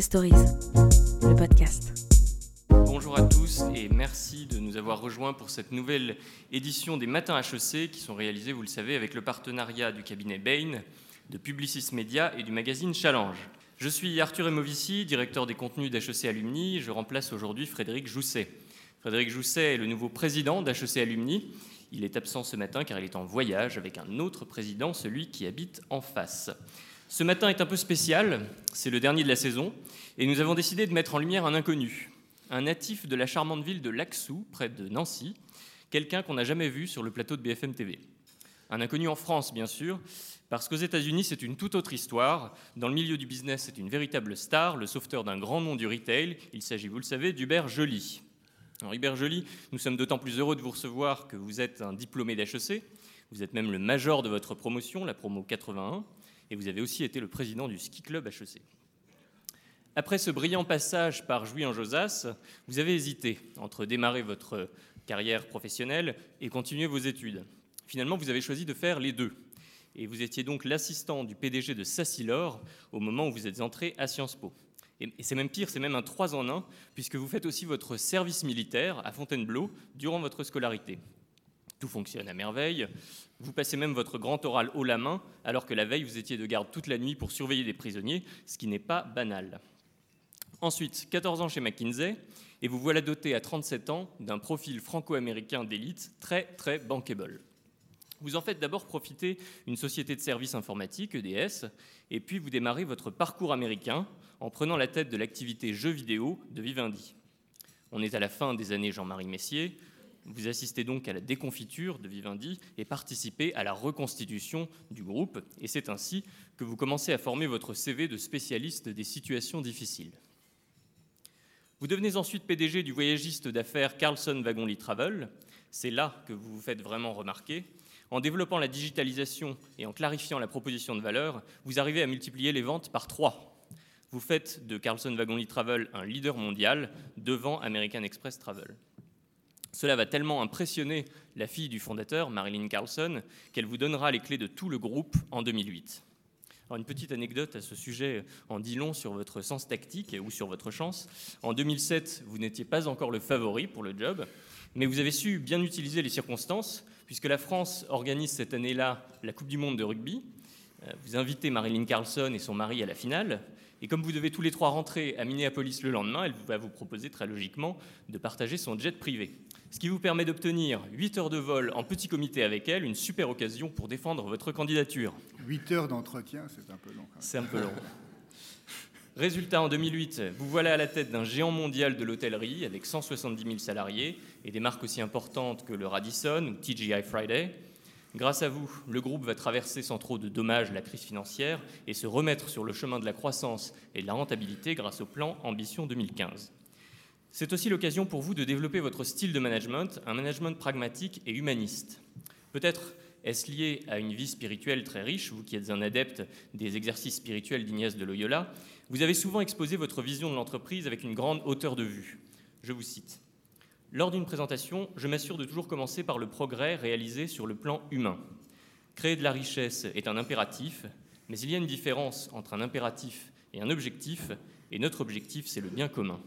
Stories, le podcast. Bonjour à tous et merci de nous avoir rejoints pour cette nouvelle édition des Matins HEC qui sont réalisés, vous le savez, avec le partenariat du cabinet Bain, de Publicis Media et du magazine Challenge. Je suis Arthur Emovici, directeur des contenus d'HEC Alumni. Je remplace aujourd'hui Frédéric Jousset. Frédéric Jousset est le nouveau président d'HEC Alumni. Il est absent ce matin car il est en voyage avec un autre président, celui qui habite en face. Ce matin est un peu spécial, c'est le dernier de la saison, et nous avons décidé de mettre en lumière un inconnu, un natif de la charmante ville de Laxou, près de Nancy, quelqu'un qu'on n'a jamais vu sur le plateau de BFM TV. Un inconnu en France, bien sûr, parce qu'aux États-Unis, c'est une toute autre histoire. Dans le milieu du business, c'est une véritable star, le sauveteur d'un grand nom du retail. Il s'agit, vous le savez, d'Hubert Joly. Alors, Hubert Joly, nous sommes d'autant plus heureux de vous recevoir que vous êtes un diplômé d'HEC. Vous êtes même le major de votre promotion, la promo 81 et vous avez aussi été le président du ski club HEC. Après ce brillant passage par Jouy en Josas, vous avez hésité entre démarrer votre carrière professionnelle et continuer vos études. Finalement, vous avez choisi de faire les deux. Et vous étiez donc l'assistant du PDG de Sassilor au moment où vous êtes entré à Sciences Po. Et c'est même pire, c'est même un 3 en 1, puisque vous faites aussi votre service militaire à Fontainebleau durant votre scolarité. Tout fonctionne à merveille. Vous passez même votre grand oral haut la main, alors que la veille, vous étiez de garde toute la nuit pour surveiller des prisonniers, ce qui n'est pas banal. Ensuite, 14 ans chez McKinsey, et vous voilà doté à 37 ans d'un profil franco-américain d'élite très, très bankable. Vous en faites d'abord profiter une société de services informatiques, EDS, et puis vous démarrez votre parcours américain en prenant la tête de l'activité jeux vidéo de Vivendi. On est à la fin des années Jean-Marie Messier, vous assistez donc à la déconfiture de Vivendi et participez à la reconstitution du groupe. Et c'est ainsi que vous commencez à former votre CV de spécialiste des situations difficiles. Vous devenez ensuite PDG du voyagiste d'affaires Carlson Wagonly Travel. C'est là que vous vous faites vraiment remarquer. En développant la digitalisation et en clarifiant la proposition de valeur, vous arrivez à multiplier les ventes par trois. Vous faites de Carlson Wagonly Travel un leader mondial devant American Express Travel. Cela va tellement impressionner la fille du fondateur, Marilyn Carlson, qu'elle vous donnera les clés de tout le groupe en 2008. Alors une petite anecdote à ce sujet en dit long sur votre sens tactique ou sur votre chance. En 2007, vous n'étiez pas encore le favori pour le job, mais vous avez su bien utiliser les circonstances, puisque la France organise cette année-là la Coupe du Monde de rugby. Euh, vous invitez Marilyn Carlson et son mari à la finale, et comme vous devez tous les trois rentrer à Minneapolis le lendemain, elle va vous proposer très logiquement de partager son jet privé ce qui vous permet d'obtenir 8 heures de vol en petit comité avec elle, une super occasion pour défendre votre candidature. 8 heures d'entretien, c'est un peu long. C'est un peu long. Résultat, en 2008, vous voilà à la tête d'un géant mondial de l'hôtellerie avec 170 000 salariés et des marques aussi importantes que le Radisson ou TGI Friday. Grâce à vous, le groupe va traverser sans trop de dommages la crise financière et se remettre sur le chemin de la croissance et de la rentabilité grâce au plan Ambition 2015. C'est aussi l'occasion pour vous de développer votre style de management, un management pragmatique et humaniste. Peut-être est-ce lié à une vie spirituelle très riche, vous qui êtes un adepte des exercices spirituels d'Ignaz de Loyola Vous avez souvent exposé votre vision de l'entreprise avec une grande hauteur de vue. Je vous cite. Lors d'une présentation, je m'assure de toujours commencer par le progrès réalisé sur le plan humain. Créer de la richesse est un impératif, mais il y a une différence entre un impératif et un objectif, et notre objectif, c'est le bien commun.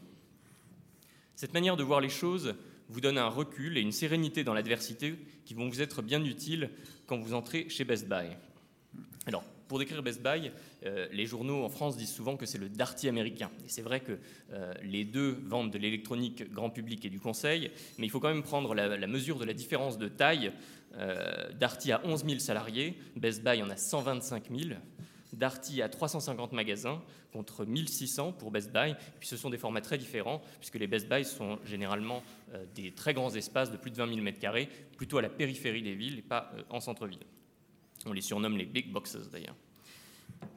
Cette manière de voir les choses vous donne un recul et une sérénité dans l'adversité qui vont vous être bien utiles quand vous entrez chez Best Buy. Alors, pour décrire Best Buy, euh, les journaux en France disent souvent que c'est le Darty américain. Et c'est vrai que euh, les deux vendent de l'électronique grand public et du conseil, mais il faut quand même prendre la, mesure de la différence de taille. Euh, Darty a 11 000 salariés, Best Buy en a 125 000. Darty a 350 magasins contre 1600 pour Best Buy. Puis ce sont des formats très différents puisque les Best Buy sont généralement euh, des très grands espaces de plus de 20 000 m2, plutôt à la périphérie des villes et pas euh, en centre-ville. On les surnomme les big boxes d'ailleurs.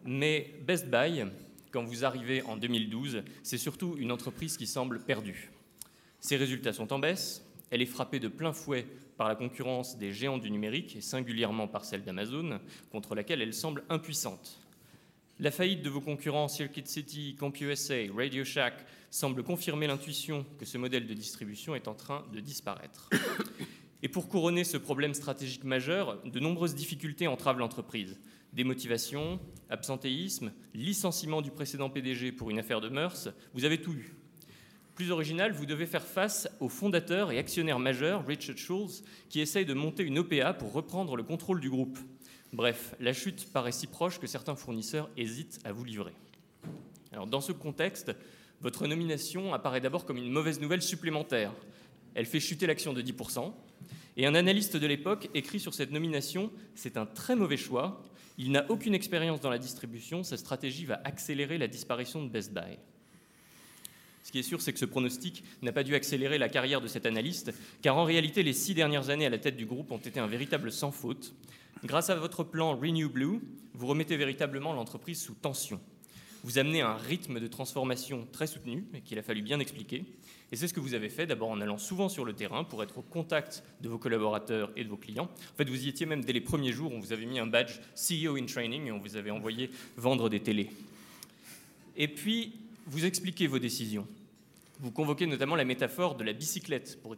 Mais Best Buy, quand vous arrivez en 2012, c'est surtout une entreprise qui semble perdue. Ses résultats sont en baisse, elle est frappée de plein fouet par la concurrence des géants du numérique et singulièrement par celle d'Amazon, contre laquelle elle semble impuissante. La faillite de vos concurrents Circuit City, CompUSA, Radio Shack semble confirmer l'intuition que ce modèle de distribution est en train de disparaître. Et pour couronner ce problème stratégique majeur, de nombreuses difficultés entravent l'entreprise. Démotivation, absentéisme, licenciement du précédent PDG pour une affaire de mœurs, vous avez tout eu. Plus original, vous devez faire face au fondateur et actionnaire majeur, Richard Schulz, qui essaye de monter une OPA pour reprendre le contrôle du groupe. Bref, la chute paraît si proche que certains fournisseurs hésitent à vous livrer. Alors, dans ce contexte, votre nomination apparaît d'abord comme une mauvaise nouvelle supplémentaire. Elle fait chuter l'action de 10%, et un analyste de l'époque écrit sur cette nomination C'est un très mauvais choix, il n'a aucune expérience dans la distribution, sa stratégie va accélérer la disparition de Best Buy. Ce qui est sûr, c'est que ce pronostic n'a pas dû accélérer la carrière de cet analyste, car en réalité, les six dernières années à la tête du groupe ont été un véritable sans faute. Grâce à votre plan Renew Blue, vous remettez véritablement l'entreprise sous tension. Vous amenez un rythme de transformation très soutenu, qu'il a fallu bien expliquer. Et c'est ce que vous avez fait, d'abord en allant souvent sur le terrain pour être au contact de vos collaborateurs et de vos clients. En fait, vous y étiez même dès les premiers jours, on vous avait mis un badge CEO in Training et on vous avait envoyé vendre des télés. Et puis, vous expliquez vos décisions. Vous convoquez notamment la métaphore de la bicyclette pour,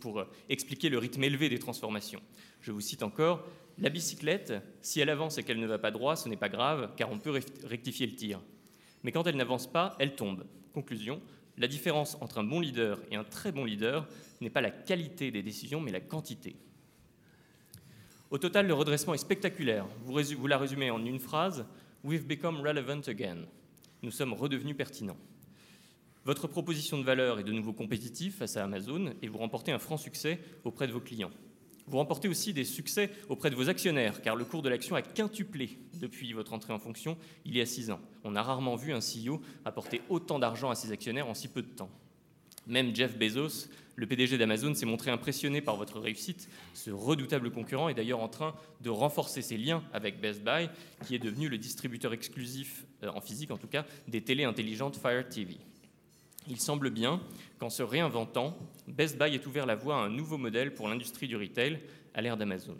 pour, euh, expliquer le rythme élevé des transformations. Je vous cite encore, La bicyclette, si elle avance et qu'elle ne va pas droit, ce n'est pas grave, car on peut rectifier le tir. Mais quand elle n'avance pas, elle tombe. Conclusion, la différence entre un bon leader et un très bon leader n'est pas la qualité des décisions, mais la quantité. Au total, le redressement est spectaculaire. Vous, la résumez en une phrase, We've become relevant again. Nous sommes redevenus pertinents. Votre proposition de valeur est de nouveau compétitive face à Amazon et vous remportez un franc succès auprès de vos clients. Vous remportez aussi des succès auprès de vos actionnaires, car le cours de l'action a quintuplé depuis votre entrée en fonction il y a six ans. On a rarement vu un CEO apporter autant d'argent à ses actionnaires en si peu de temps. Même Jeff Bezos, le PDG d'Amazon, s'est montré impressionné par votre réussite. Ce redoutable concurrent est d'ailleurs en train de renforcer ses liens avec Best Buy, qui est devenu le distributeur exclusif, euh, en physique en tout cas, des télés intelligentes Fire TV. Il semble bien qu'en se réinventant, Best Buy ait ouvert la voie à un nouveau modèle pour l'industrie du retail à l'ère d'Amazon.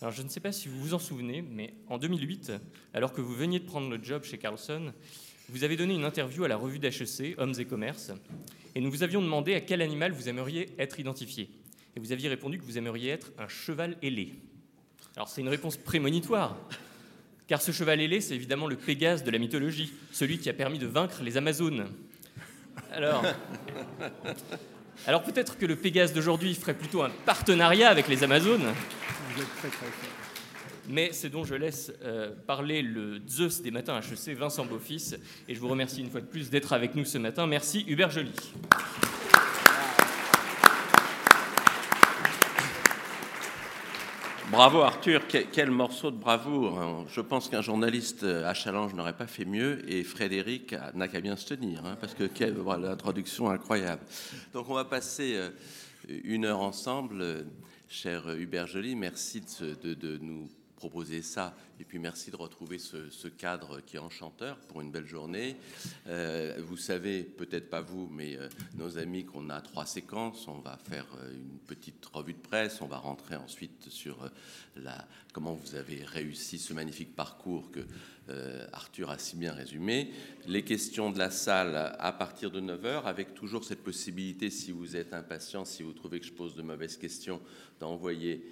Alors je ne sais pas si vous vous en souvenez, mais en 2008, alors que vous veniez de prendre le job chez Carlson, vous avez donné une interview à la revue d'HEC, Hommes et Commerce, et nous vous avions demandé à quel animal vous aimeriez être identifié. Et vous aviez répondu que vous aimeriez être un cheval ailé. Alors c'est une réponse prémonitoire, car ce cheval ailé, c'est évidemment le Pégase de la mythologie, celui qui a permis de vaincre les Amazones. Alors, alors peut-être que le Pégase d'aujourd'hui ferait plutôt un partenariat avec les Amazones. Mais c'est dont je laisse euh, parler le Zeus des matins HEC, Vincent Beaufils, et je vous remercie une fois de plus d'être avec nous ce matin. Merci Hubert Joly. Bravo Arthur, quel, morceau de bravoure. Je pense qu'un journaliste à Challenge n'aurait pas fait mieux et Frédéric n'a qu'à bien se tenir, hein, parce que l'introduction incroyable. Donc on va passer euh, une heure ensemble, cher Hubert Joly. Merci de nous proposer ça. Et puis merci de retrouver ce, cadre qui est enchanteur pour une belle journée. Euh, vous savez, peut-être pas vous, mais euh, nos amis, qu'on a trois séquences. On va faire euh, une petite revue de presse. On va rentrer ensuite sur la, comment vous avez réussi ce magnifique parcours que Arthur a si bien résumé. Les questions de la salle à partir de 9h, avec toujours cette possibilité, si vous êtes impatient, si vous trouvez que je pose de mauvaises questions, d'envoyer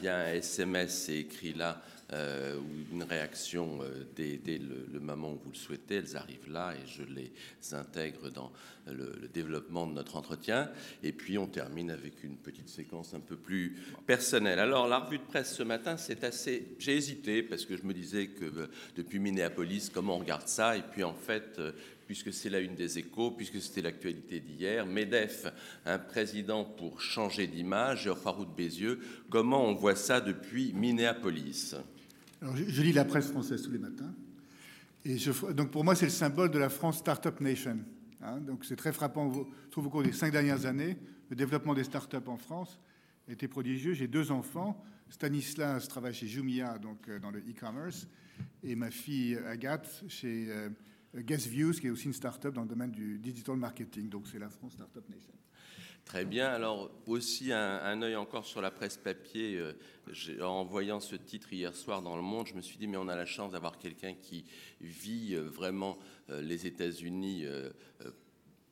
via un SMS et écrit là euh, ou une réaction euh, dès, le, moment où vous le souhaitez. Elles arrivent là et je les intègre dans le, développement de notre entretien. Et puis on termine avec une petite séquence un peu plus personnelle. Alors la revue de presse ce matin, c'est assez... J'ai hésité parce que je me disais que euh, depuis Minneapolis, comment on regarde ça? Et puis en fait, puisque c'est la une des échos, puisque c'était l'actualité d'hier. MEDEF, un président pour changer d'image, Farouk Bézieux, comment on voit ça depuis Minneapolis? Je, lis la presse française tous les matins. Et donc pour moi, c'est le symbole de la France Startup Nation. Hein. donc c'est très frappant. Je trouve au cours des cinq dernières années, le développement des startups en France été prodigieux. J'ai deux enfants. Stanislas travaille chez Jumia, donc euh, dans le e-commerce, et ma fille Agathe chez euh, Guestviews, qui est aussi une startup dans le domaine du digital marketing. Donc c'est la France Startup Nation. Très bien. Alors aussi un, œil encore sur la presse papier. Euh, en voyant ce titre hier soir dans Le Monde, je me suis dit mais on a la chance d'avoir quelqu'un qui vit euh, vraiment euh, les États-Unis,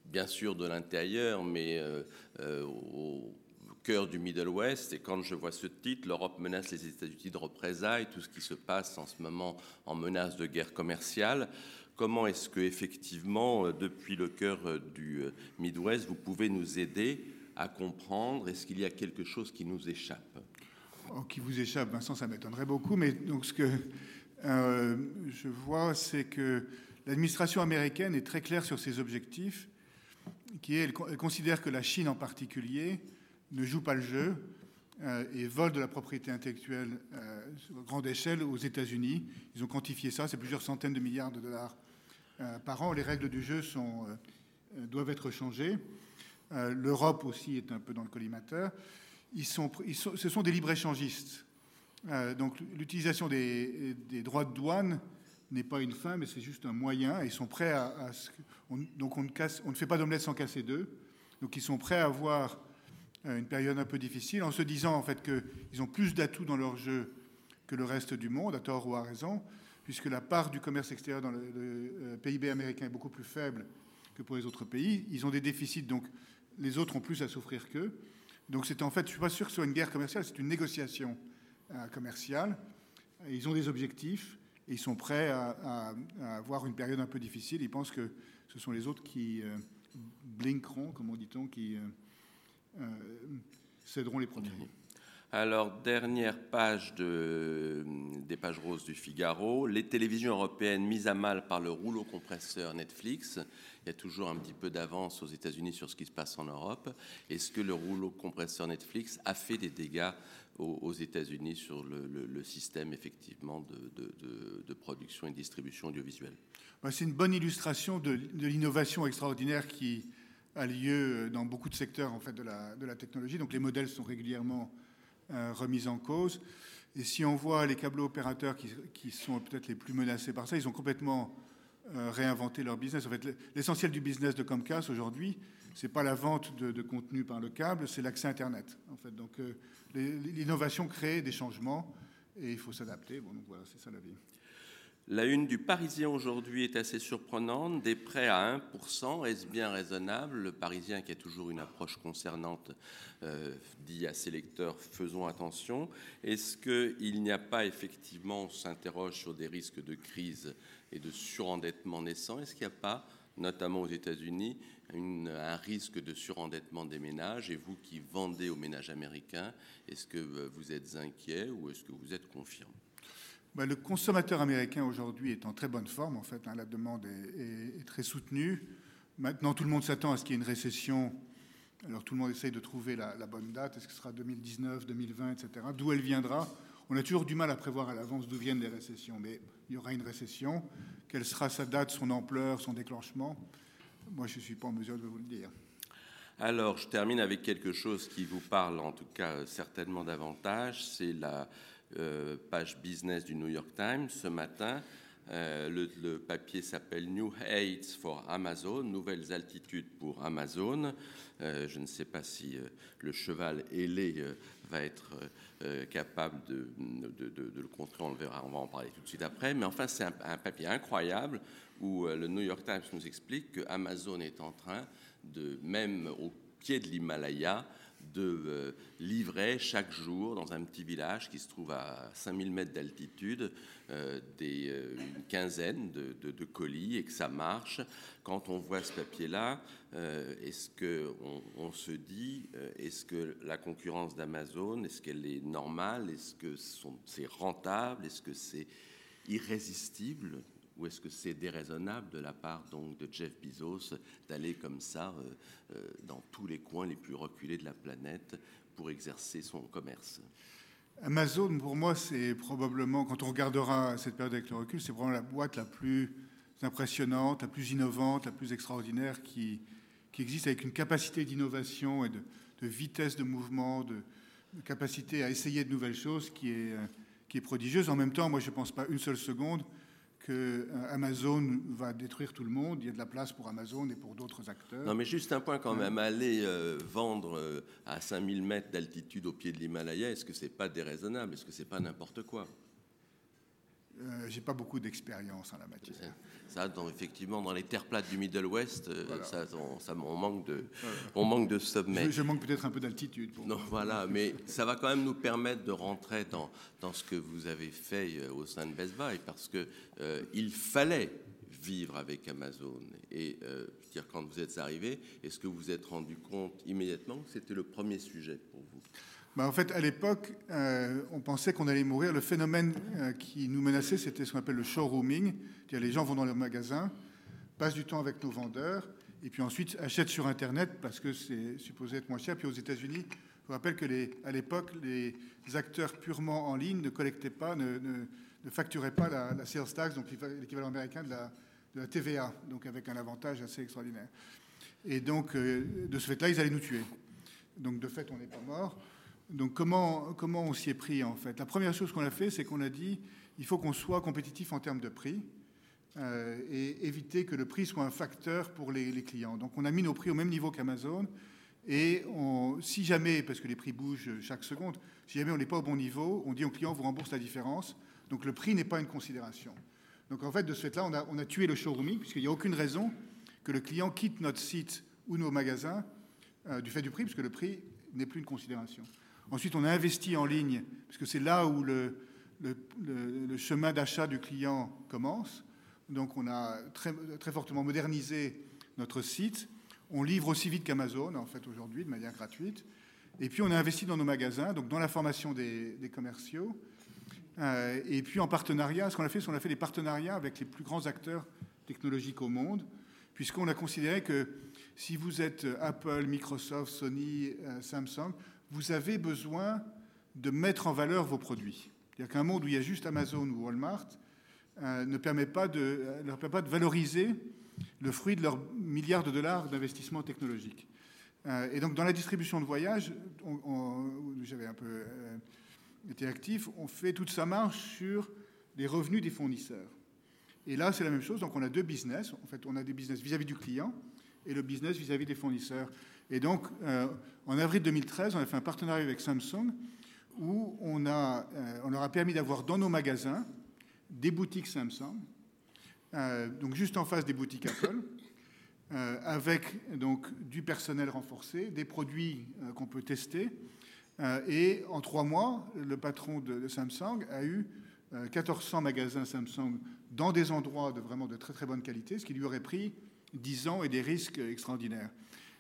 bien sûr de l'intérieur, mais au cœur du Middle West. Et quand je vois ce titre, l'Europe menace les États-Unis de représailles, tout ce qui se passe en ce moment en menace de guerre commerciale. Comment est-ce que effectivement, depuis le cœur du Midwest, vous pouvez nous aider à comprendre Est-ce qu'il y a quelque chose qui nous échappe? Oh, Qui vous échappe, Vincent, ça m'étonnerait beaucoup. Mais donc ce que euh, je vois, c'est que l'administration américaine est très claire sur ses objectifs, qui est, elle, considère que la Chine en particulier ne joue pas le jeu euh, et vole de la propriété intellectuelle euh, à grande échelle aux États-Unis. Ils ont quantifié ça, c'est plusieurs centaines de milliards de dollars par an. Les règles du jeu sont, doivent être changées. L'Europe aussi est un peu dans le collimateur. Ce sont des libre-échangistes. Euh, donc l'utilisation des, droits de douane n'est pas une fin, mais c'est juste un moyen. Ils sont prêts à, donc on ne, on ne fait pas d'omelette sans casser deux. Donc ils sont prêts à avoir euh, une période un peu difficile en se disant en fait qu'ils ont plus d'atouts dans leur jeu que le reste du monde, à tort ou à raison, puisque la part du commerce extérieur dans le, euh, PIB américain est beaucoup plus faible que pour les autres pays. Ils ont des déficits, donc les autres ont plus à souffrir qu'eux. Donc c'est en fait, je ne suis pas sûr que ce soit une guerre commerciale, c'est une négociation euh, commercial. Ils ont des objectifs et ils sont prêts à, avoir une période un peu difficile. Ils pensent que ce sont les autres qui euh, blinkeront, comme on dit-on, qui euh, céderont les premiers. Alors, dernière page de, des pages roses du Figaro, les télévisions européennes mises à mal par le rouleau compresseur Netflix. Il y a toujours un petit peu d'avance aux États-Unis sur ce qui se passe en Europe. Est-ce que le rouleau compresseur Netflix a fait des dégâts aux, États-Unis sur le, système effectivement de, production et distribution audiovisuelle? C'est une bonne illustration de, l'innovation extraordinaire qui a lieu dans beaucoup de secteurs en fait, de, la, technologie. Donc les modèles sont régulièrement euh, remis en cause. Et si on voit les câbles opérateurs qui, sont peut-être les plus menacés par ça, ils ont complètement euh, réinventé leur business. En fait, l'essentiel du business de Comcast aujourd'hui, c'est pas la vente de, contenu par le câble, c'est l'accès Internet. En fait, donc euh, l'innovation crée des changements et il faut s'adapter. Bon, donc voilà, c'est ça la vie. La une du Parisien aujourd'hui est assez surprenante. Des prêts à 1%, est-ce bien raisonnable? Le Parisien, qui a toujours une approche concernante, euh, dit à ses lecteurs faisons attention. Est-ce qu'il n'y a pas effectivement, on s'interroge sur des risques de crise et de surendettement naissant? Est-ce qu'il n'y a pas, notamment aux États-Unis, un risque de surendettement des ménages? Et vous qui vendez aux ménages américains, est-ce que euh, vous êtes inquiet ou est-ce que vous êtes confiant? Le consommateur américain aujourd'hui est en très bonne forme, en fait. Hein. la demande est, très soutenue. Maintenant, tout le monde s'attend à ce qu'il y ait une récession. Alors, tout le monde essaye de trouver la, la bonne date. Est-ce que ce sera 2019, 2020, etc. D'où elle viendra? On a toujours du mal à prévoir à l'avance d'où viennent les récessions. Mais il y aura une récession. Quelle sera sa date, son ampleur, son déclenchement? Moi, je ne suis pas en mesure de vous le dire. Alors, je termine avec quelque chose qui vous parle, en tout cas certainement davantage. C'est la page business du New York Times ce matin. Euh, le, papier s'appelle New Heights for Amazon, nouvelles altitudes pour Amazon. Euh, je ne sais pas si le cheval ailé va être capable de, le contrer, on le verra, on va en parler tout de suite après. Mais enfin, c'est un papier incroyable où euh, le New York Times nous explique que Amazon est en train de, même au pied de l'Himalaya, de euh, livrer chaque jour dans un petit village qui se trouve à 5000 mètres d'altitude euh, des, une quinzaine de, colis et que ça marche. Quand on voit ce papier-là, est-ce qu'on on se dit, est-ce que la concurrence d'Amazon, est-ce qu'elle est normale? Est-ce que c'est rentable? Est-ce que c'est irrésistible? Ou est-ce que c'est déraisonnable de la part donc de Jeff Bezos d'aller comme ça euh, euh, dans tous les coins les plus reculés de la planète pour exercer son commerce? Amazon, pour moi, c'est probablement, quand on regardera cette période avec le recul, c'est probablement la boîte la plus impressionnante, la plus innovante, la plus extraordinaire qui, qui existe, avec une capacité d'innovation et de, vitesse de mouvement, de, capacité à essayer de nouvelles choses qui est, euh, qui est prodigieuse. En même temps, moi, je ne pense pas une seule seconde que euh, Amazon va détruire tout le monde. Il y a de la place pour Amazon et pour d'autres acteurs. Non, mais juste un point quand même. Aller euh, vendre euh, à 5000 mètres d'altitude au pied de l'Himalaya, est-ce que c'est pas déraisonnable? Est-ce que c'est pas n'importe quoi? J'ai pas beaucoup d'expérience en la matière. Ça, dans, effectivement, dans les terres plates du Middle West, euh, ça, on, ça, on, manque de, on manque de sommet. Je, je manque peut-être un peu d'altitude. Non, voilà, mais ça va quand même nous permettre de rentrer dans, dans ce que vous avez fait euh, au sein de Best Buy, parce que euh, il fallait vivre avec Amazon. Et euh, dire, quand vous êtes arrivé, est-ce que vous vous êtes rendu compte immédiatement que c'était le premier sujet pour vous? Ben, En fait, à l'époque, euh, on pensait qu'on allait mourir. Le phénomène euh, qui nous menaçait, c'était ce qu'on appelle le showrooming. Les gens vont dans leur magasin, passent du temps avec nos vendeurs, et puis ensuite achètent sur Internet parce que c'est supposé être moins cher. Puis aux États-Unis, je vous rappelle que les, à l'époque, les acteurs purement en ligne ne collectaient pas, ne, facturaient pas la, sales tax, donc l'équivalent américain de la, de la TVA, donc avec un avantage assez extraordinaire. Et donc, euh, de ce fait-là, ils allaient nous tuer. Donc, de fait, on n'est pas mort. Donc, comment, comment on s'y est pris, en fait? La première chose qu'on a fait, c'est qu'on a dit il faut qu'on soit compétitif en termes de prix euh, et éviter que le prix soit un facteur pour les, clients. Donc, on a mis nos prix au même niveau qu'Amazon. Et si jamais, parce que les prix bougent chaque seconde, si jamais on n'est pas au bon niveau, on dit au client, vous rembourse la différence. Donc, le prix n'est pas une considération. Donc en fait, de ce fait-là, on a, on a, tué le showrooming, puisqu'il n'y a aucune raison que le client quitte notre site ou nos magasins euh, du fait du prix, puisque le prix n'est plus une considération. Ensuite, on a investi en ligne, puisque c'est là où le, chemin d'achat du client commence. Donc on a très, fortement modernisé notre site. On livre aussi vite qu'Amazon, en fait, aujourd'hui, de manière gratuite. Et puis on a investi dans nos magasins, donc dans la formation des, des commerciaux. Euh, et puis en partenariat, ce qu'on a fait, c'est qu'on a fait des partenariats avec les plus grands acteurs technologiques au monde, puisqu'on a considéré que si vous êtes Apple, Microsoft, Sony, euh, Samsung, vous avez besoin de mettre en valeur vos produits. C'est-à-dire qu'un monde où il y a juste Amazon ou Walmart euh, ne permet pas de, euh, leur permet pas de valoriser le fruit de leurs milliards de dollars d'investissement technologique. Euh, et donc dans la distribution de voyages, j'avais un peu était actif, on fait toute sa marge sur les revenus des fournisseurs. Et là, c'est la même chose. Donc, on a deux business. En fait, on a des business vis-à-vis -vis du client et le business vis-à-vis -vis des fournisseurs. Et donc, euh, en avril 2013, on a fait un partenariat avec Samsung où euh, on leur a permis d'avoir dans nos magasins des boutiques Samsung, euh, donc juste en face des boutiques Apple, avec donc du personnel renforcé, des produits qu'on peut tester, et en trois mois, le patron de, Samsung a eu 1400 magasins Samsung dans des endroits de vraiment de très très bonne qualité, ce qui lui aurait pris 10 ans et des risques extraordinaires.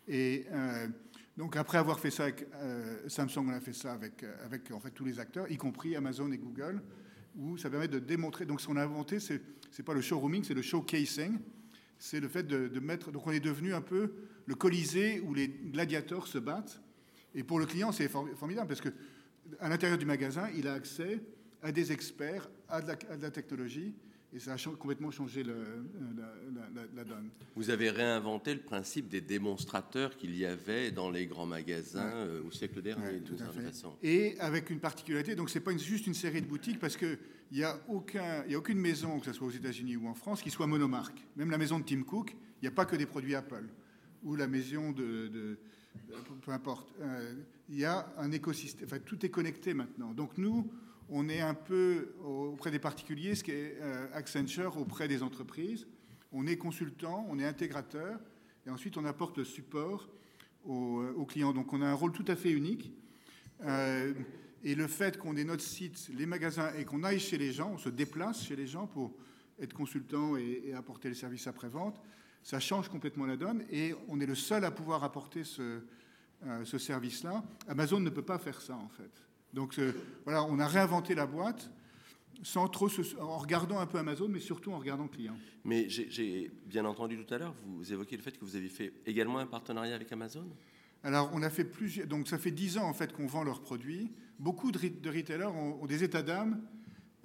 Et euh, donc après avoir fait ça avec euh, Samsung, on a fait ça avec, avec en fait tous les acteurs, y compris Amazon et Google, où ça permet de démontrer. Donc ce qu'on a inventé, c'est c'est pas le showrooming, c'est le showcasing. C'est le fait de, mettre. Donc on est devenu un peu le Colisée où les gladiateurs se battent et pour le client, c'est formidable parce que à l'intérieur du magasin, il a accès à des experts, à de la technologie, et ça a complètement changé le, la, la, la, donne. Vous avez réinventé le principe des démonstrateurs qu'il y avait dans les grands magasins ouais. euh, au siècle dernier, ouais, tout à fait. Façon. Et avec une particularité, donc c'est pas une, juste une série de boutiques parce que il n'y a, aucun, il y a aucune maison, que ce soit aux États-Unis ou en France, qui soit monomarque. Même la maison de Tim Cook, il n'y a pas que des produits Apple ou la maison de, de peu importe. Euh, il y a un écosystème, enfin, tout est connecté maintenant. Donc nous, on est un peu auprès des particuliers, ce qui est euh, Accenture auprès des entreprises. On est consultant, on est intégrateur, et ensuite on apporte le support aux, aux clients. Donc on a un rôle tout à fait unique. Euh, et le fait qu'on ait notre site, les magasins, et qu'on aille chez les gens, on se déplace chez les gens pour être consultant et, apporter les services après-vente, ça change complètement la donne et on est le seul à pouvoir apporter euh, ce service-là. Amazon ne peut pas faire ça en fait. Donc euh, voilà, on a réinventé la boîte sans trop se, en regardant un peu Amazon, mais surtout en regardant le client. Mais j'ai bien entendu tout à l'heure, vous évoquez le fait que vous avez fait également un partenariat avec Amazon? Alors, on a fait plusieurs. Donc, ça fait dix ans en fait qu'on vend leurs produits. Beaucoup de, de retailers ont, ont, des états d'âme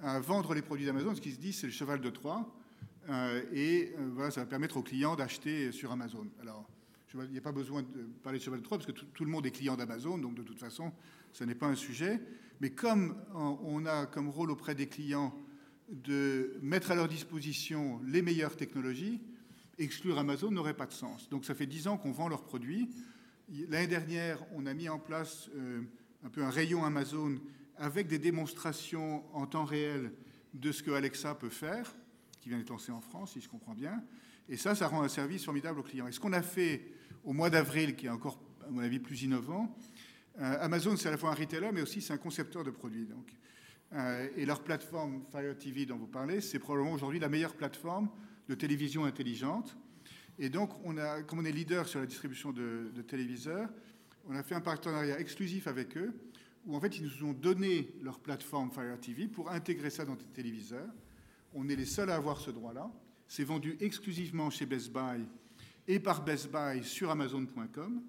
à vendre les produits d'Amazon, ce qui se dit c'est le cheval de Troie. Euh, et euh, voilà, ça va permettre aux clients d'acheter sur Amazon. Alors, il n'y a pas besoin de parler de cheval de Troie parce que tout, tout le monde est client d'Amazon, donc de toute façon, ce n'est pas un sujet. Mais comme on a comme rôle auprès des clients de mettre à leur disposition les meilleures technologies, exclure Amazon n'aurait pas de sens. Donc ça fait dix ans qu'on vend leurs produits. L'année dernière, on a mis en place euh, un peu un rayon Amazon avec des démonstrations en temps réel de ce que Alexa peut faire, qui vient d'être lancé en France, si je comprends bien. Et ça, ça rend un service formidable aux clients. Et ce qu'on a fait au mois d'avril, qui est encore, à mon avis, plus innovant, Amazon, c'est à la fois un retailer, mais aussi c'est un concepteur de produits. Donc. Euh, et leur plateforme Fire TV dont vous parlez, c'est probablement aujourd'hui la meilleure plateforme de télévision intelligente. Et donc, on a, comme on est leader sur la distribution de, de téléviseurs, on a fait un partenariat exclusif avec eux, où en fait ils nous ont donné leur plateforme Fire TV pour intégrer ça dans des téléviseurs. On est les seuls à avoir ce droit-là. C'est vendu exclusivement chez Best Buy et par Best Buy sur Amazon.com.